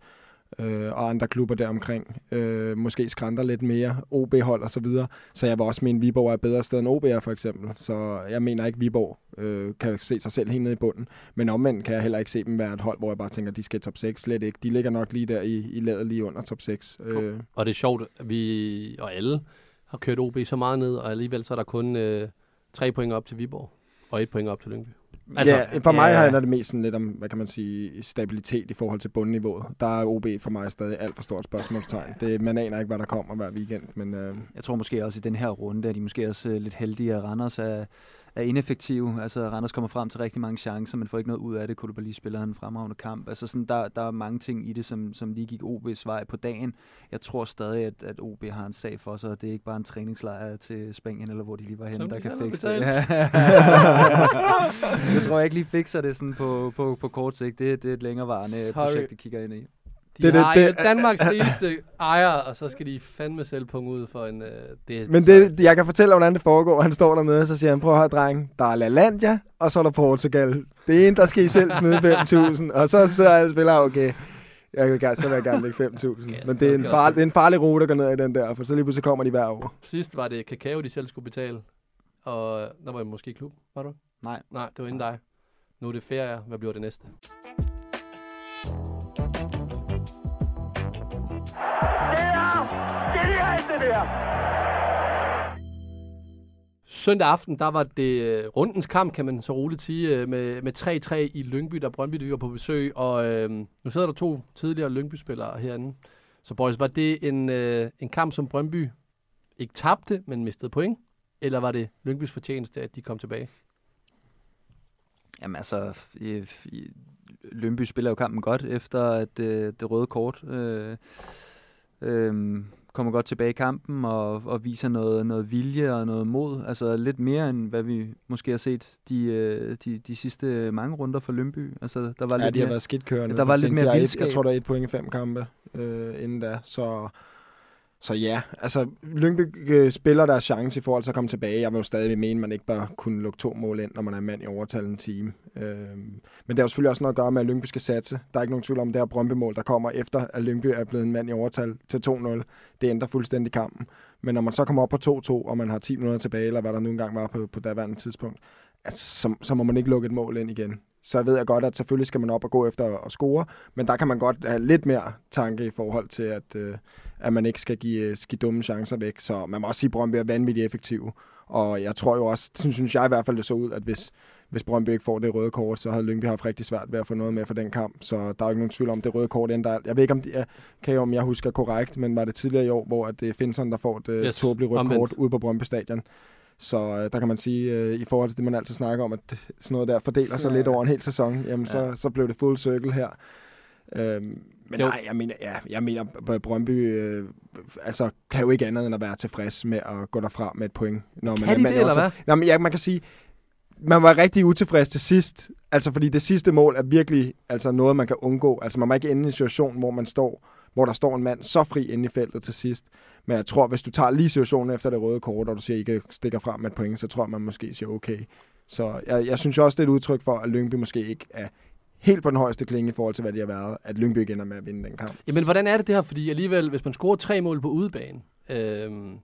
øh, og andre klubber deromkring. Øh, måske skrænter lidt mere, OB-hold og så videre. Så jeg vil også mene, at Viborg er et bedre sted end OB er, for eksempel. Så jeg mener ikke, at Viborg øh, kan se sig selv helt nede i bunden. Men omvendt kan jeg heller ikke se dem være et hold, hvor jeg bare tænker, at de skal i top 6. Slet ikke. De ligger nok lige der i, i ladet lige under top 6. Øh, Og det er sjovt, at vi og alle har kørt OB så meget ned, og alligevel så er der kun øh, tre point op til Viborg, og et point op til Lyngby. Altså, ja, for mig ja. handler det mest sådan lidt om, hvad kan man sige, stabilitet i forhold til bundniveauet. Der er OB for mig stadig alt for stort spørgsmålstegn. Det, man aner ikke, hvad der kommer hver weekend, men øh, Jeg tror måske også i den her runde, er de måske også øh, lidt heldige, at Randers er, er ineffektive. Altså Randers kommer frem til rigtig mange chancer, men får ikke noget ud af det. Koulibaly spiller en fremragende kamp. Altså sådan, der, der er mange ting i det, som, som lige gik OB's vej på dagen. Jeg tror stadig, at, at OB har en sag for sig, og det er ikke bare en træningslejr til Spanien, eller hvor de lige var henne, Som der de kan fikse det. jeg tror jeg ikke lige fikser det sådan på, på, på kort sigt. Det, det er et længerevarende Sorry. projekt, de kigger ind i. De Det- har det- det, Danmarks rigeste ejer, og så skal de fandme selv punge ud for en... Øh, det, Men det, jeg kan fortælle, hvordan det foregår. Han står dernede, og så siger han, prøv at høre, dreng, der er LaLandia, og så er der Portugal. Det ene, der skal I selv smide 5.000. Og så sidder alle spillere, okay, jeg vil gerne, så vil jeg gerne lægge 5.000. Men det er, en far, det er en farlig rute at gå ned i den der, for så lige pludselig kommer de hver år. Sidst var det kakao, de selv skulle betale, og der var jeg måske i klub, var du? Nej. Nej, det var inden dig. Nu er det ferie. Hvad bliver det næste? Søndag aften, der var det øh, rundens kamp, kan man så roligt sige, øh, med, med 3-3 i Lyngby, der Brøndby de var på besøg. Og øh, nu sidder der to tidligere Lyngby-spillere herinde. Så boys, var det en, øh, en kamp, som Brøndby ikke tabte, men mistede point? Eller var det Lyngbys fortjeneste, at de kom tilbage? Jamen altså, i, i, Lønby spiller jo kampen godt efter at øh, det røde kort. Øh, øh, kommer godt tilbage i kampen og, og viser noget, noget vilje og noget mod. Altså lidt mere end hvad vi måske har set de, øh, de, de sidste mange runder for Lønby. Altså der var Ja, lidt de har mere, været skidt kørende. der var lidt mere er vildskab. Jeg tror, der er et point i fem kampe øh, inden da. Så, så ja, altså Lyngby øh, spiller deres chance i forhold til at komme tilbage. Jeg vil jo stadig mene, at man ikke bare kunne lukke to mål ind, når man er mand i overtal en time. Øhm, men det har jo selvfølgelig også noget at gøre med, at Lyngby skal satse. Der er ikke nogen tvivl om, det her Brøndby-mål, der kommer efter, at Lyngby er blevet en mand i overtal til 2-0. Det ændrer fuldstændig kampen. Men når man så kommer op på 2-2, og man har 10 minutter tilbage, eller hvad der nu engang var på, på daværende tidspunkt, altså, så, så må man ikke lukke et mål ind igen. Så ved jeg godt, at selvfølgelig skal man op og gå efter at score, men der kan man godt have lidt mere tanke i forhold til, at, øh, at man ikke skal give, øh, give dumme chancer væk. Så man må også sige, at Brøndby er vanvittigt effektiv. Og jeg tror jo også, synes, synes jeg i hvert fald, det så ud, at hvis, hvis Brøndby ikke får det røde kort, så havde Lyngby haft rigtig svært ved at få noget med for den kamp. Så der er jo ikke nogen tvivl om, det røde kort alt. Jeg ved ikke, om, de er, kan jeg, om jeg husker korrekt, men var det tidligere i år, hvor at det er Finson, der får det Yes, yes, tåbelige røde omvendt. kort ude på Brøndby Stadion. Så øh, der kan man sige, øh, i forhold til det, man altid snakker om, at det- sådan noget der fordeler sig Ja. lidt over en hel sæson, jamen så, Ja. så blev det full circle her. Øhm, men Jo. nej, jeg mener, ja, jeg mener Brøndby øh, altså, kan jo ikke andet end at være tilfreds med at gå derfra med et point. Når man Kan er de mand i det, eller overtal. hvad? Nå, men ja, man kan sige, man var rigtig utilfreds til sidst. Altså, fordi det sidste mål er virkelig altså, noget, man kan undgå. Altså, man må ikke ende i en situation, hvor man står hvor der står en mand så fri inde i feltet til sidst. Men jeg tror, hvis du tager lige situationen efter det røde kort, og du siger, at I ikke stikker frem med et point, så tror jeg, man måske siger okay. Så jeg, jeg synes også, det er et udtryk for, at Lyngby måske ikke er helt på den højeste klinge i forhold til, hvad de har været, at Lyngby ender med at vinde den kamp. Jamen, hvordan er det det her? Fordi alligevel, hvis man scorer tre mål på udebane, øhm,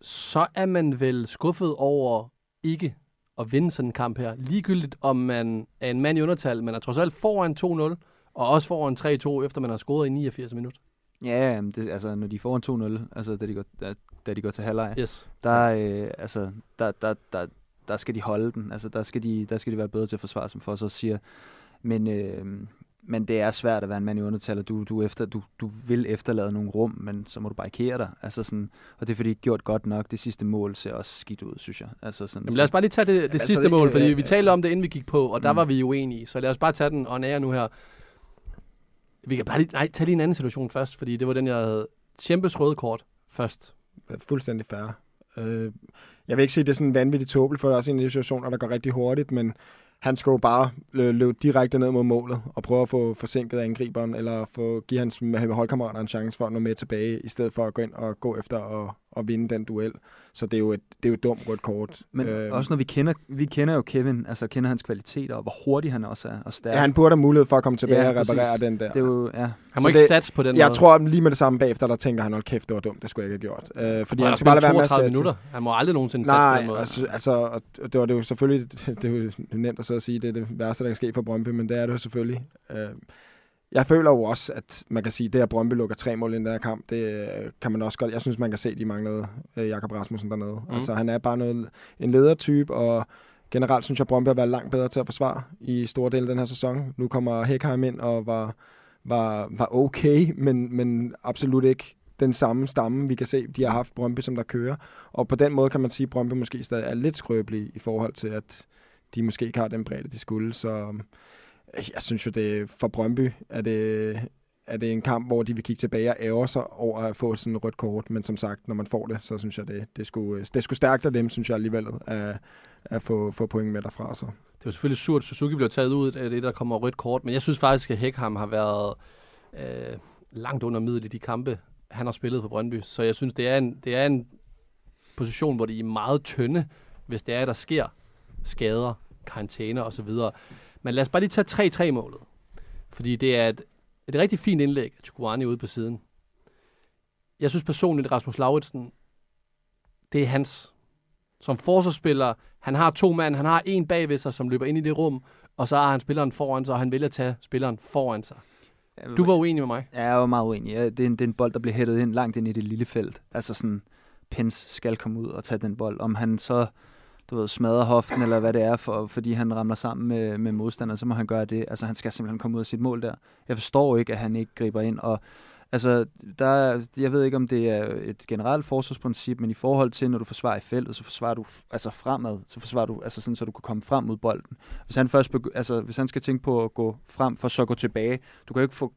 så er man vel skuffet over ikke at vinde sådan en kamp her. Ligegyldigt om man er en mand i undertal, man er trods alt foran 2-0, og også foran 3-2, efter man har scoret i 89 minutter. Ja, det, altså, når de får en 2-0, altså, da, de går, da, da de går til halvleg, Yes. der, øh, altså, der, der, der, der skal de holde den. Altså, der skal de, der skal de være bedre til at forsvare, som for så siger. Men, øh, men det er svært at være en mand i undertal, og du, du, efter, du, du vil efterlade nogle rum, men så må du barrikere dig. Altså sådan, og det er fordi, de ikke gjort godt nok. Det sidste mål ser også skidt ud, synes jeg. Altså sådan, Jamen, lad os bare lige tage det, det Altså, sidste det- mål, fordi vi talte om det, inden vi gik på, og der Mm. var vi uenige. Så lad os bare tage den on air nu her. Vi kan bare lige, nej, tage lige en anden situation først, fordi det var den, jeg havde. Kæmpes røde kort først. fuldstændig fair. Øh, jeg vil ikke sige, at det er sådan vanvittigt tåbeligt, for der er også en af de situationer, der går rigtig hurtigt, men han skal jo bare løbe direkte ned mod målet og prøve at få forsinket angriberen, eller få, give hans holdkammerater en chance for at nå med tilbage, i stedet for at gå ind og gå efter og, at vinde den duel. Så det er jo et, det er jo et dumt rødt kort. Men Øh, øh, også når vi kender, vi kender jo Kevin, altså kender hans kvaliteter, og hvor hurtig han også er, og stærk. Ja, han burde have mulighed for at komme tilbage Ja, og reparere præcis. den der. det er jo, ja. Han må Så ikke det- satse på den Jeg måde. tror lige med det samme bagefter, der tænker han, hold kæft, det var dumt, det skulle jeg ikke have gjort. Øh, fordi han han skal bare lade være med at 32 satse. minutter. Han må aldrig nogensinde satse på Nej, den måde. altså, altså og det var det jo selvfølgelig, det, det er jo nemt at så at sige, det er det værste, der kan ske for Brøndby, men det er det jo selvfølgelig. Øh, jeg føler jo også, at man kan sige, at det at Brøndby lukker tre mål i den der kamp, det øh, kan man også godt, jeg synes, man kan se, at de manglede øh, Jakob Rasmussen dernede. Mm. Altså, han er bare noget, en ledertype, og generelt synes jeg, at Brøndby har været langt bedre til at forsvare i store dele af den her sæson. Nu kommer Hækheim ind og var, var, var okay, men, men absolut ikke den samme stamme, vi kan se, de har haft Brøndby, som der kører. Og på den måde kan man sige, at Brøndby måske stadig er lidt skrøbelige i forhold til, at de måske ikke har den bredde, de skulle. Så jeg synes jo, det for Brøndby er det, er det en kamp, hvor de vil kigge tilbage og ære sig over at få sådan et rødt kort. Men som sagt, når man får det, så synes jeg, det, det, skulle, det skulle stærkt af dem, synes jeg alligevel, at, at få, få point med derfra. Så. Det var selvfølgelig surt, at Suzuki blev taget ud af det, der kommer rødt kort, men jeg synes faktisk, at Hækham har været øh, langt under middel i de kampe, han har spillet for Brøndby. Så jeg synes, det er en, det er en position, hvor de er meget tynde, hvis det er, at der sker skader, karantæner osv. Men lad os bare lige tage 3-3-målet. Fordi det er et, et rigtig fint indlæg af Chukwani ude på siden. Jeg synes personligt, at Rasmus Lauritsen, det er hans. Som forsvarsspiller, han har to mand, han har en bagved sig, som løber ind i det rum, og så har han spilleren foran sig, og han vælger at tage spilleren foran sig. Du var uenig med mig. Ja, jeg var meget uenig. Ja, det, er en, det er en bold, der bliver hættet ind langt ind i det lille felt. Altså sådan, Pence skal komme ud og tage den bold. Om han så du ved, smadrer hoften, eller hvad det er, for, fordi han ramler sammen med, med modstanderen, så må han gøre det. Altså, han skal simpelthen komme ud af sit mål der. Jeg forstår ikke, at han ikke griber ind, og Altså, der, er- jeg ved ikke, om det er et generelt forsvarsprincip, men i forhold til, når du forsvarer i feltet, så forsvarer du altså fremad, så forsvarer du, altså sådan, så du kan komme frem mod bolden. Hvis han først begy- altså, hvis han skal tænke på at gå frem, for så at gå tilbage, du kan jo ikke få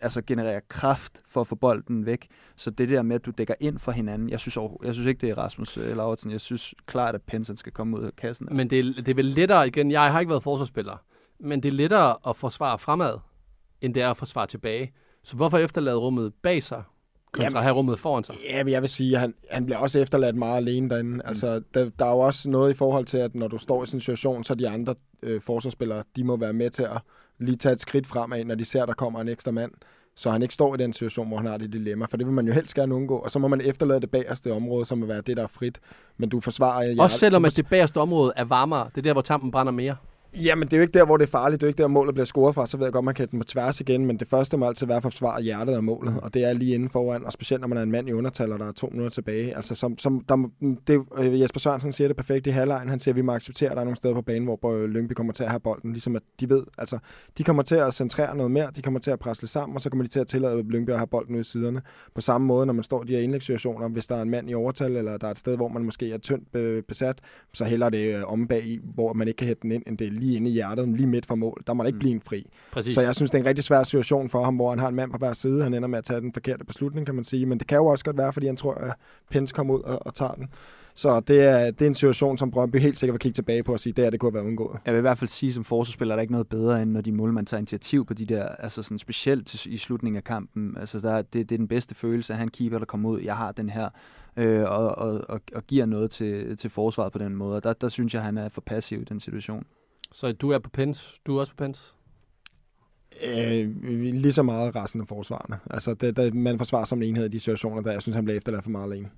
altså generere kraft for at få bolden væk. Så det der med, at du dækker ind for hinanden, jeg synes, jeg synes ikke, det er Rasmus øh, Lauritsen. Jeg synes klart, at Pensen skal komme ud af kassen. Men det er, det er vel lettere, igen, jeg har ikke været forsvarsspiller, men det er lettere at forsvare fremad, end det er at forsvare tilbage. Så hvorfor efterlade rummet bag sig, kontra Jamen- at have rummet foran sig? Ja, jeg vil sige, at han, han bliver også efterladt meget alene derinde. Mm. Altså, der, der er jo også noget i forhold til, at når du står i sådan en situation, så de andre øh, forsvarsspillere, de må være med til at lige tage et skridt fremad, når de ser, at der kommer en ekstra mand. Så han ikke står i den situation, hvor han har det dilemma. For det vil man jo helst gerne undgå. Og så må man efterlade det bagerste område, som vil være det, der er frit. Men du forsvarer... Også selvom du at det bagerste område er varmere, det er der, hvor tampen brænder mere. Jamen, det er jo ikke der, hvor det er farligt. Det er jo ikke der, målet bliver scoret fra. Så ved jeg godt, man kan den på tværs igen. Men det første må altid være forsvaret at forsvare hjertet af målet. Og det er lige inden foran. Og specielt, når man er en mand i undertal, og der er to minutter tilbage. Altså, som, som der, det, øh, Jesper Sørensen siger det perfekt i halvlejen. Han siger, at vi må acceptere, at der er nogle steder på banen, hvor Lyngby kommer til at have bolden. Ligesom at de ved, altså, de kommer til at centrere noget mere. De kommer til at presse lidt sammen. Og så kommer de til at tillade Lyngby at have bolden ud i siderne. På samme måde, når man står i de her indlægssituationer, hvis der er en mand i overtal, eller der er et sted, hvor man måske er tyndt besat, så hælder det øh, om bag i, hvor man ikke kan hætte den ind, end det er lige inde i hjertet, lige midt for mål. Der må der ikke Mm. blive en fri. Præcis. Så jeg synes, det er en rigtig svær situation for ham, hvor han har en mand på hver side. Han ender med at tage den forkerte beslutning, kan man sige. Men det kan jo også godt være, fordi han tror, at Pence kommer ud og, og tager den. Så det er, det er en situation, som Brøndby helt sikkert vil kigge tilbage på og sige, det her, det kunne have været undgået. Jeg vil i hvert fald sige, som forsvarsspiller er der ikke noget bedre, end når de målmand tager initiativ på de der, altså sådan specielt i slutningen af kampen. Altså der, det, det er den bedste følelse at han keeper, der kommer ud, jeg har den her, øh, og, og, og, og giver noget til, til forsvaret på den måde. Og der, der synes jeg, han er for passiv i den situation. Så du er på pens. Du er også på pens. Øh, lige så meget resten af forsvarerne. Altså, det, det, man forsvarer som en enhed i de situationer, der jeg synes, han bliver efterladt for meget alene.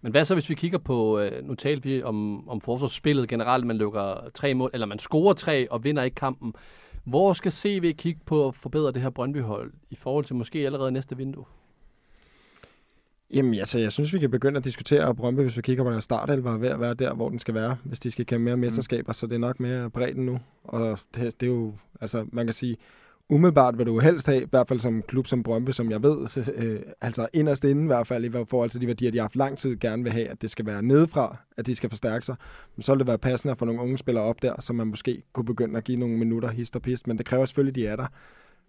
Men hvad så, hvis vi kigger på, øh, nu talte vi om, om forsvarsspillet generelt, man lukker tre mål, eller man scorer tre og vinder ikke kampen. Hvor skal CV kigge på at forbedre det her Brøndby-hold i forhold til måske allerede næste vindue? Jamen, altså, jeg synes, vi kan begynde at diskutere Brøndby, hvis vi kigger på deres startelver, er ved at være der, hvor den skal være, hvis de skal kæmpe mere mesterskaber, så det er nok mere bredt nu. Og det, det er jo, altså, man kan sige, umiddelbart vil du helst have, i hvert fald som klub som Brøndby, som jeg ved, øh, altså inderst inde i hvert fald, i forhold til de værdier, de har haft lang tid, gerne vil have, at det skal være nedefra, at de skal forstærke sig. Men så vil det være passende at få nogle unge spillere op der, så man måske kunne begynde at give nogle minutter hist og pist, men det kræver selvfølgelig, at de er der.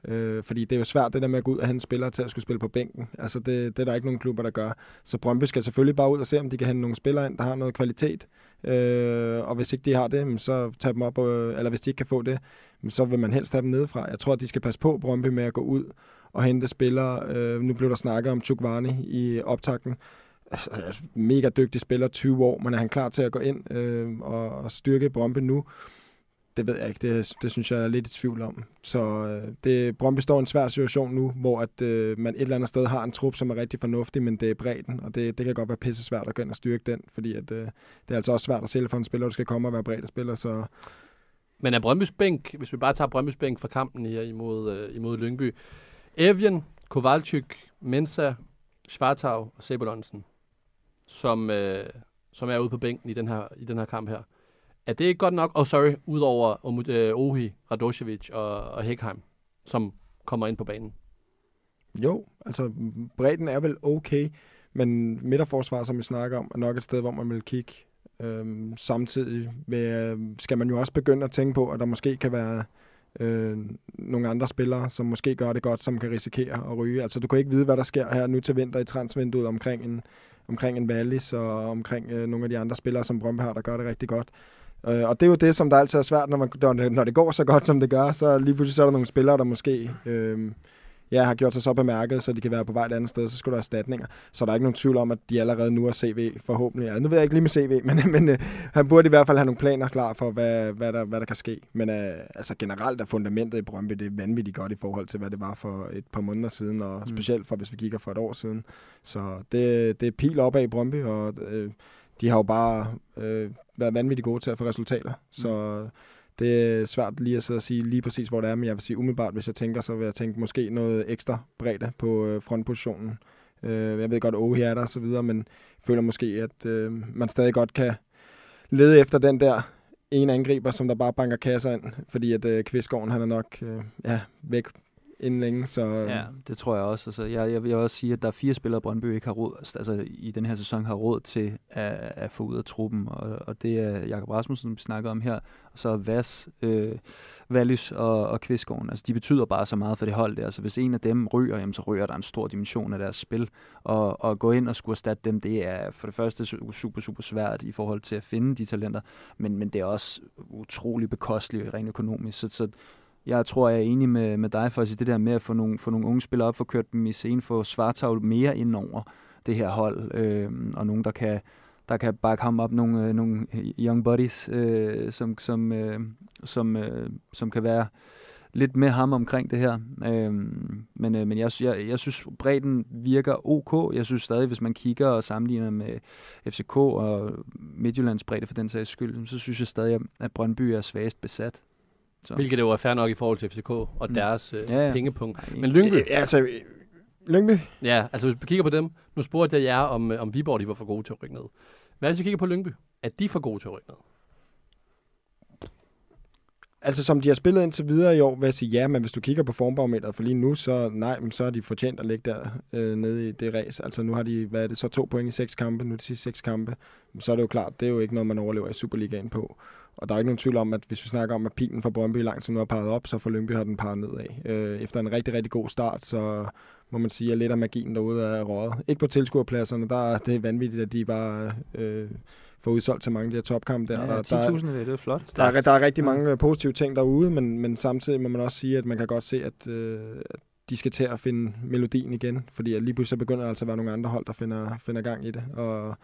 Øh, fordi det er jo svært det der med at gå ud og hente spillere til at skulle spille på bænken. Altså det, det er der ikke nogen klubber, der gør. Så Brøndby skal selvfølgelig bare ud og se, om de kan hente nogle spillere ind, der har noget kvalitet. Øh, og hvis ikke de har det, så tag dem op, øh, eller hvis de ikke kan få det, så vil man helst have dem nedefra. Jeg tror, at de skal passe på Brøndby med at gå ud og hente spillere. Øh, nu blev der snakket om Chukvani i optakten. Altså, altså, mega dygtig spiller, 20 år, men er han klar til at gå ind øh, og, og styrke Brøndby nu? Det ved jeg ikke. Det, det synes jeg er lidt i tvivl om. Så øh, det, Brøndby står i en svær situation nu, hvor at, øh, man et eller andet sted har en trup, som er rigtig fornuftig, men det er bredden, og det, det kan godt være pisse svært at gå ind og styrke den, fordi at, øh, det er altså også svært at sælge for en spiller, der skal komme og være bredt spiller, så Men er Brøndbys bænk, hvis vi bare tager Brøndbys bænk fra kampen her imod, øh, imod Lyngby, Evian, Kovalchuk, Mensa, Schwartau og Sebulonsen, som, øh, som er ude på bænken i den her, i den her kamp her. Er det ikke godt nok? Oh, sorry, udover Omud- uh, øh, Ohi, Radosevic og, og Hekheim, som kommer ind på banen. Jo, altså bredden er vel okay, men midterforsvar, som vi snakker om, er nok et sted, hvor man vil kigge. Øhm, samtidig med, øh, skal man jo også begynde at tænke på, at der måske kan være øh, nogle andre spillere, som måske gør det godt, som kan risikere at ryge. Altså du kan ikke vide, hvad der sker her nu til vinter i transvinduet omkring en, omkring en Wallis og omkring øh, nogle af de andre spillere, som Brøndby har, der gør det rigtig godt. Øh, og det er jo det, som der altid er svært, når, man, når, det, går så godt, som det gør, så lige pludselig så er der nogle spillere, der måske øh, ja, har gjort sig så bemærket, så de kan være på vej et andet sted, så skulle der erstatninger. Så der er ikke nogen tvivl om, at de allerede nu er CV forhåbentlig. Ja, nu ved jeg ikke lige med CV, men, men øh, han burde i hvert fald have nogle planer klar for, hvad, hvad, der, hvad der kan ske. Men øh, altså generelt er fundamentet i Brøndby, det er vanvittigt godt i forhold til, hvad det var for et par måneder siden, og mm. specielt for, hvis vi kigger for et år siden. Så det, det er pil opad i Brøndby, og øh, de har jo bare øh, været vanvittigt gode til at få resultater. Så mm. det er svært lige at sidde og sige lige præcis, hvor det er, men jeg vil sige umiddelbart, hvis jeg tænker, så vil jeg tænke måske noget ekstra bredde på øh, frontpositionen. Øh, jeg ved godt, at Ohi er der og så videre, men føler måske, at øh, man stadig godt kan lede efter den der ene angriber, som der bare banker kasser ind, fordi at øh, Kvistgården, han er nok øh, ja, væk inden længe, så... Øhm. Ja, det tror jeg også. Altså, jeg, jeg vil også sige, at der er fire spillere, Brøndby ikke har råd, altså, altså i den her sæson har råd til at, at få ud af truppen, og, og det er Jakob Rasmussen, som vi snakker om her, og så Vas, øh, Valis og, og Kvistgården. Altså, de betyder bare så meget for det hold der. Altså, hvis en af dem ryger, jamen, så ryger der en stor dimension af deres spil, og, og gå ind og skulle erstatte dem, det er for det første super, super svært i forhold til at finde de talenter, men, men det er også utrolig bekosteligt rent økonomisk, så, så jeg tror, jeg er enig med, med dig for at sige det der med at få nogle, få nogle unge spillere op, få kørt dem i scenen, få Svartavl mere ind over det her hold, øh, og nogen, der kan, der kan bakke ham op, nogle, øh, nogle young buddies, øh, som, som, øh, som, øh, som kan være lidt med ham omkring det her. Øh, men øh, men jeg, jeg, jeg synes, bredden virker ok. Jeg synes stadig, hvis man kigger og sammenligner med FCK og Midtjyllands bredde for den sags skyld, så synes jeg stadig, at Brøndby er svagest besat. Så. Hvilket det jo er fair nok i forhold til FCK og mm. deres øh, ja, ja. pengepunkt. Men Lyngby? Ja, altså, Lyngby? Ja, altså hvis vi kigger på dem. Nu spurgte jeg jer, om, om Viborg de var for gode til at rykke ned. Hvad hvis vi kigger på Lyngby? Er de for gode til at rykke ned? Altså som de har spillet indtil videre i år, vil jeg sige ja, men hvis du kigger på formbarometeret for lige nu, så nej, men så er de fortjent at ligge der øh, nede i det race. Altså nu har de, hvad er det, så to point i seks kampe, nu de sidste seks kampe. Så er det jo klart, det er jo ikke noget, man overlever i Superligaen på. Og der er ikke nogen tvivl om, at hvis vi snakker om, at pilen fra Brøndby langt nu har parret op, så for Lyngby har den parret nedad. Øh, efter en rigtig, rigtig god start, så må man sige, at lidt af magien derude er røget. Ikke på tilskuerpladserne, der er det vanvittigt, at de bare øh, får udsolgt til mange af de her topkampe der. Ja, der 10.000 det er flot. Der er, der er rigtig mange ja. positive ting derude, men, men samtidig må man også sige, at man kan godt se, at, øh, at de skal til at finde melodien igen, fordi lige pludselig begynder der altså at være nogle andre hold, der finder, finder gang i det. Og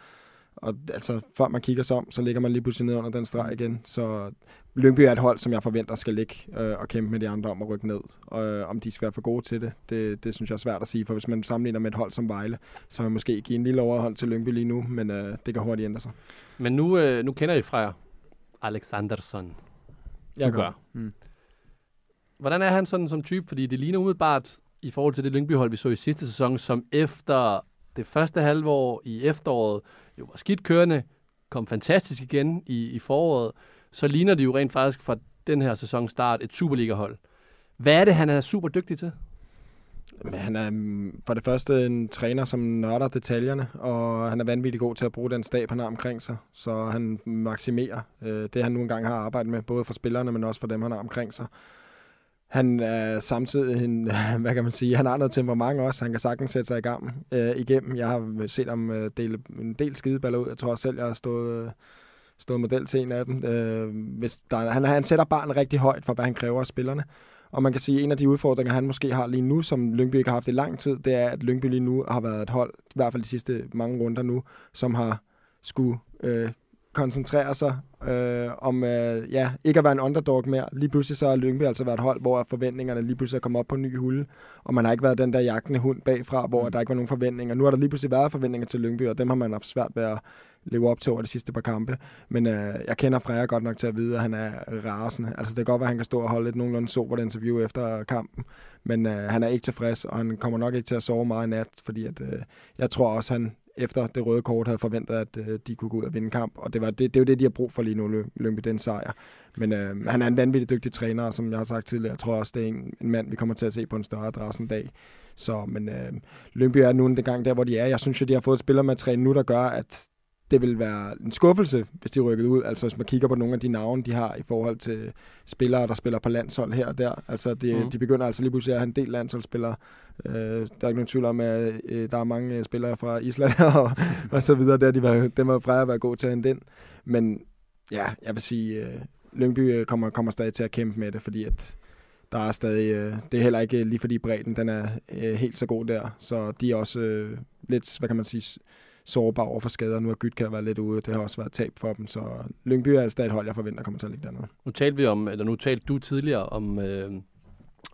og altså, før man kigger sig om, så ligger man lige pludselig ned under den streg igen. Så Lyngby er et hold, som jeg forventer skal ligge øh, og kæmpe med de andre om at rykke ned. Og øh, om de skal være for gode til det, det, det synes jeg er svært at sige. For hvis man sammenligner med et hold som Vejle, så vil man måske give en lille overhånd til Lyngby lige nu, men øh, det kan hurtigt ændre sig. Men nu, øh, nu kender I fra Alexandersson. Jeg gør. Mm. Hvordan er han sådan som type? Fordi det ligner umiddelbart i forhold til det Lyngby-hold, vi så i sidste sæson, som efter det første halvår i efteråret jo var skidt kørende, kom fantastisk igen i, i foråret, så ligner det jo rent faktisk fra den her sæson start et Superliga-hold. Hvad er det, han er super dygtig til? Men han er mm, for det første en træner, som nørder detaljerne, og han er vanvittig god til at bruge den stab, han har omkring sig. Så han maksimerer øh, det, han nu engang har arbejdet med, både for spillerne, men også for dem, han har omkring sig. Han er samtidig en, hvad kan man sige, han har noget temperament også. Han kan sagtens sætte sig i gang øh, igennem. Jeg har set ham øh, dele en del skideballer ud. Jeg tror selv, jeg har stået, øh, stået model til en af dem. Øh, hvis der, han, han sætter barnet rigtig højt for, hvad han kræver af spillerne. Og man kan sige, at en af de udfordringer, han måske har lige nu, som Lyngby ikke har haft i lang tid, det er, at Lyngby lige nu har været et hold, i hvert fald de sidste mange runder nu, som har skulle øh, koncentrere sig øh, om øh, ja, ikke at være en underdog mere. Lige pludselig så har Lyngby altså været et hold, hvor forventningerne lige pludselig er kommet op på en ny hylde, og man har ikke været den der jagtende hund bagfra, hvor mm. der ikke var nogen forventninger. Nu har der lige pludselig været forventninger til Lyngby, og dem har man haft svært ved at leve op til over de sidste par kampe. Men øh, jeg kender Freja godt nok til at vide, at han er rasende. Altså det kan godt være, at han kan stå og holde et nogenlunde sobert interview efter kampen, men øh, han er ikke tilfreds, og han kommer nok ikke til at sove meget i nat, fordi at, øh, jeg tror også, han efter det røde kort havde forventet, at øh, de kunne gå ud og vinde kamp. Og det, var, det, det er jo det, de har brug for lige nu, Lyngby, den sejr. Men øh, han er en vanvittig dygtig træner, og som jeg har sagt tidligere, jeg tror også, det er en, en mand, vi kommer til at se på en større adresse en dag. Så, men øh, Lyngby er nu en gang der, hvor de er. Jeg synes jo, de har fået et spillermateriale nu, der gør, at det vil være en skuffelse, hvis de rykkede ud. Altså hvis man kigger på nogle af de navne, de har i forhold til spillere, der spiller på landshold her og der. Altså de, mm. de begynder altså lige pludselig at have en del landsholdsspillere. Øh, der er ikke nogen tvivl om, at øh, der er mange spillere fra Island og, og så videre. Der, de var, dem har Freja været god til at hente ind. Men ja, jeg vil sige, øh, Lyngby øh, kommer, kommer stadig til at kæmpe med det, fordi at der er stadig, øh, det er heller ikke lige fordi bredden den er øh, helt så god der. Så de er også øh, lidt, hvad kan man sige, sårbar over for skader. Nu har Gytka været lidt ude, det har også været tab for dem, så Lyngby er stadig et hold, jeg forventer kommer til at ligge dernede. Nu talte vi om, eller nu talte du tidligere om, øh,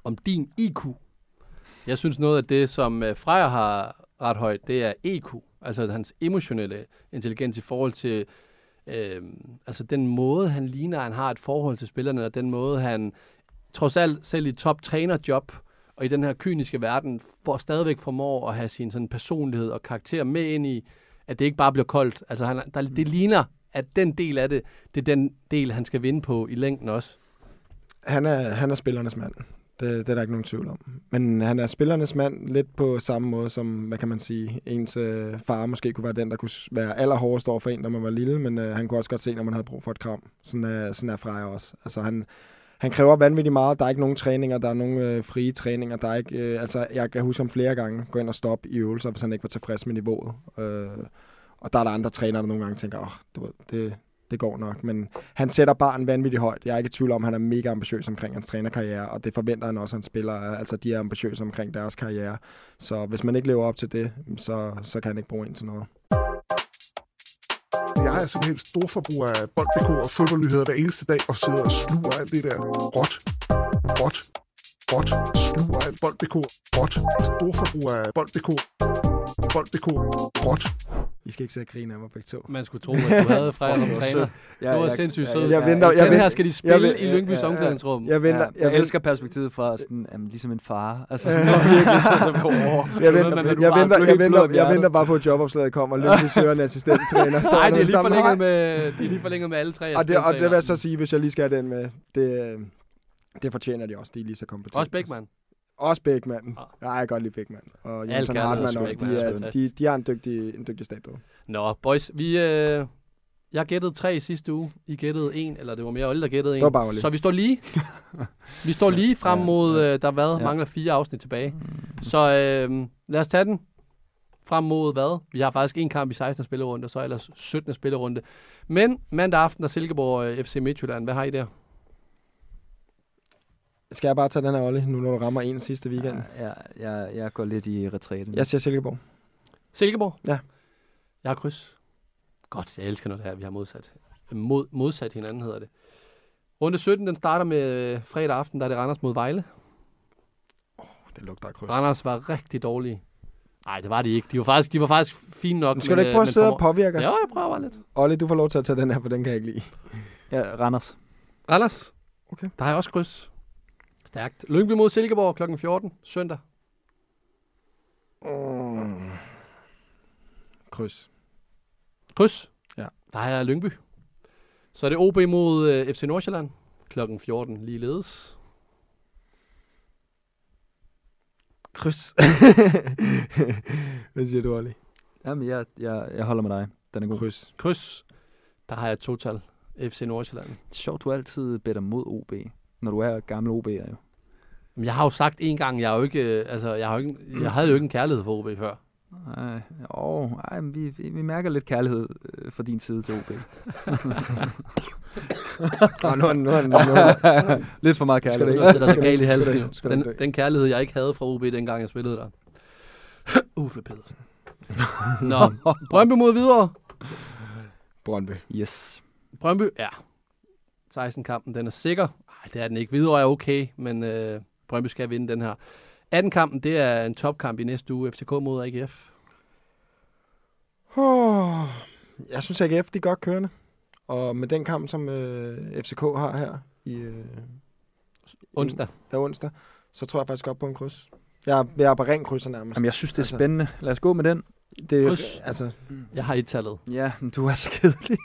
om din IQ. Jeg synes noget af det, som øh, Freja har ret højt, det er EQ, altså hans emotionelle intelligens i forhold til øh, altså den måde, han ligner, han har et forhold til spillerne, og den måde, han trods alt selv i top trænerjob, og i den her kyniske verden, for stadigvæk formår at have sin sådan personlighed og karakter med ind i, at det ikke bare bliver koldt. Altså, han, der, det ligner, at den del af det, det er den del, han skal vinde på i længden også. Han er, han er spillernes mand. Det, det er der ikke nogen tvivl om. Men han er spillernes mand lidt på samme måde som, hvad kan man sige, ens øh, far måske kunne være den, der kunne være allerhårdest over for en, når man var lille, men øh, han kunne også godt se, når man havde brug for et kram. Sådan er, sådan er Freja også. Altså han, han kræver vanvittigt meget. Der er ikke nogen træninger, der er nogen øh, frie træninger. Der er ikke, øh, altså, jeg kan huske ham flere gange gå ind og stoppe i øvelser, hvis han ikke var tilfreds med niveauet. Øh, og der er der andre trænere, der nogle gange tænker, åh, du ved, det, det går nok. Men han sætter barn vanvittigt højt. Jeg er ikke i tvivl om, at han er mega ambitiøs omkring hans trænerkarriere, og det forventer han også, at han spiller. Altså, de er ambitiøse omkring deres karriere. Så hvis man ikke lever op til det, så, så kan han ikke bruge en til noget. Jeg er simpelthen stor forbruger af bold.dk og fodboldnyheder hver eneste dag, og sidder og sluger alt det der råt, råt, råt, sluger alt bold.dk, råt, stor forbruger af bold.dk, bold.dk, råt. I skal ikke sidde og grine af mig begge to. Man skulle tro, at du havde Freja som træner. Ja, du var jeg- sindssygt ja, sød. jeg venter- Den jeg venter- her skal de spille jeg i Lyngbys omklædningsrum. Jeg venter, Ja, jeg, jeg elsker perspektivet fra sådan, jamen, ligesom en far. Altså sådan noget virkelig sådan, over. jeg, venter, man- jeg, jeg, venter, jeg, venter, jeg venter bare på, at jobopslaget kommer, og Lyngby søger en assistenttræner. Nej, de der er lige forlænget Nej. med, de er lige forlænget med alle tre Og det, og det vil jeg så sige, hvis jeg lige skal have den med, det, øh, det fortjener de også. De er lige så kompetente. Også Bækman. Også Bækman. Ah. Ja, jeg kan godt lide Bækman. Og Jensen Hartmann også. De, er de, de har en dygtig, en dygtig stat. Nå, boys, vi... Øh, jeg gættede tre i sidste uge. I gættede en, eller det var mere Olle, der gættede en. Det var bare Olle. Så vi står lige. vi står lige frem Ja, mod, øh, der hvad, Ja. mangler fire afsnit tilbage. Så øh, lad os tage den frem mod hvad? Vi har faktisk en kamp i 16. spillerunde, og så ellers 17. spillerunde. Men mandag aften er Silkeborg øh, FC Midtjylland. Hvad har I der? Skal jeg bare tage den her, Olli, nu når du rammer en sidste weekend? Ja, jeg, jeg går lidt i retræten. Jeg siger Silkeborg. Silkeborg? Ja. Jeg har kryds. Godt, jeg elsker noget her, vi har modsat. Mod, modsat hinanden hedder det. Runde 17, den starter med øh, fredag aften, der er det Randers mod Vejle. Det lugter af kryds. Randers var rigtig dårlige. Nej, det var de ikke. De var faktisk, de var faktisk fine nok. Men skal du ikke øh, prøve at sidde og påvirke os? Ja, jeg prøver bare lidt. Olli, du får lov til at tage den her, for den kan jeg ikke lide. Ja, Randers. Randers. Okay. Der har jeg også kryds. Stærkt. Lyngby mod Silkeborg kl. 14 søndag. Mm. Kryds. Kryds. Ja. Der har jeg Lyngby. Så er det OB mod øh, FC Nordsjælland kl. 14 ligeledes. Kryds. Hvad siger du, Olli? Jamen, jeg, jeg, jeg holder med dig. Den er god. Kryds. Kryds. Der har jeg total FC Nordsjælland. Sjovt, du altid better mod OB, når du er gammel OB'er jo. Men jeg har jo sagt en gang, jeg, er jo ikke, øh, altså, jeg, har jo ikke, jeg havde jo ikke en kærlighed for OB før. Ej, åh, ej, men vi, vi, mærker lidt kærlighed øh, fra din side til OB. Nå, nu, er- nu, er- nu, er- nu, lidt for meget Skal kærlighed. det Nu sætter sig Skal galt i halsen. skal skal Den, den kærlighed, jeg ikke havde fra OB, dengang jeg spillede der. Uffe Pedersen. Nå, Brøndby mod videre. Brøndby. Yes. Brøndby, ja. 16-kampen, den er sikker. Nej, det er den ikke. Hvidovre er okay, men øh, Brøndby skal vinde den her. 18-kampen, det er en topkamp i næste uge. FCK mod AGF. Oh, jeg synes, AGF de er godt kørende. Og med den kamp, som øh, FCK har her i øh, Onsdag. ja, onsdag, så tror jeg faktisk godt på en kryds. Jeg, er- jeg er på ren krydser nærmest. Jamen, jeg synes, det er Altså- spændende. Lad os gå med den. det, kryds. Altså, Jeg har et tallet. Ja, men du er så kedelig.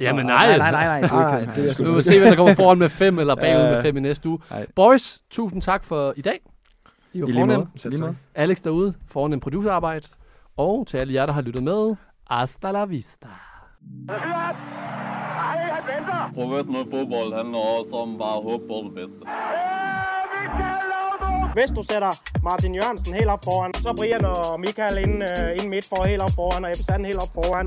Jamen Nå, nej. Nej, nej, nej. nej, Nej, det er Nu må vi se, hvem der kommer foran med fem, eller bagud Ja. med fem i næste uge. Nej. Boys, tusind tak for i dag. I var fornem. Alex derude, foran en producerarbejde. Og til alle jer, der har lyttet med. Hasta la vista. Professionel fodbold handler også om bare at håbe på det bedste. Hvis du sætter Martin Jørgensen helt op foran, så Brian og Michael ind, øh, ind midt for helt op foran, og Ebbe Sand helt op foran.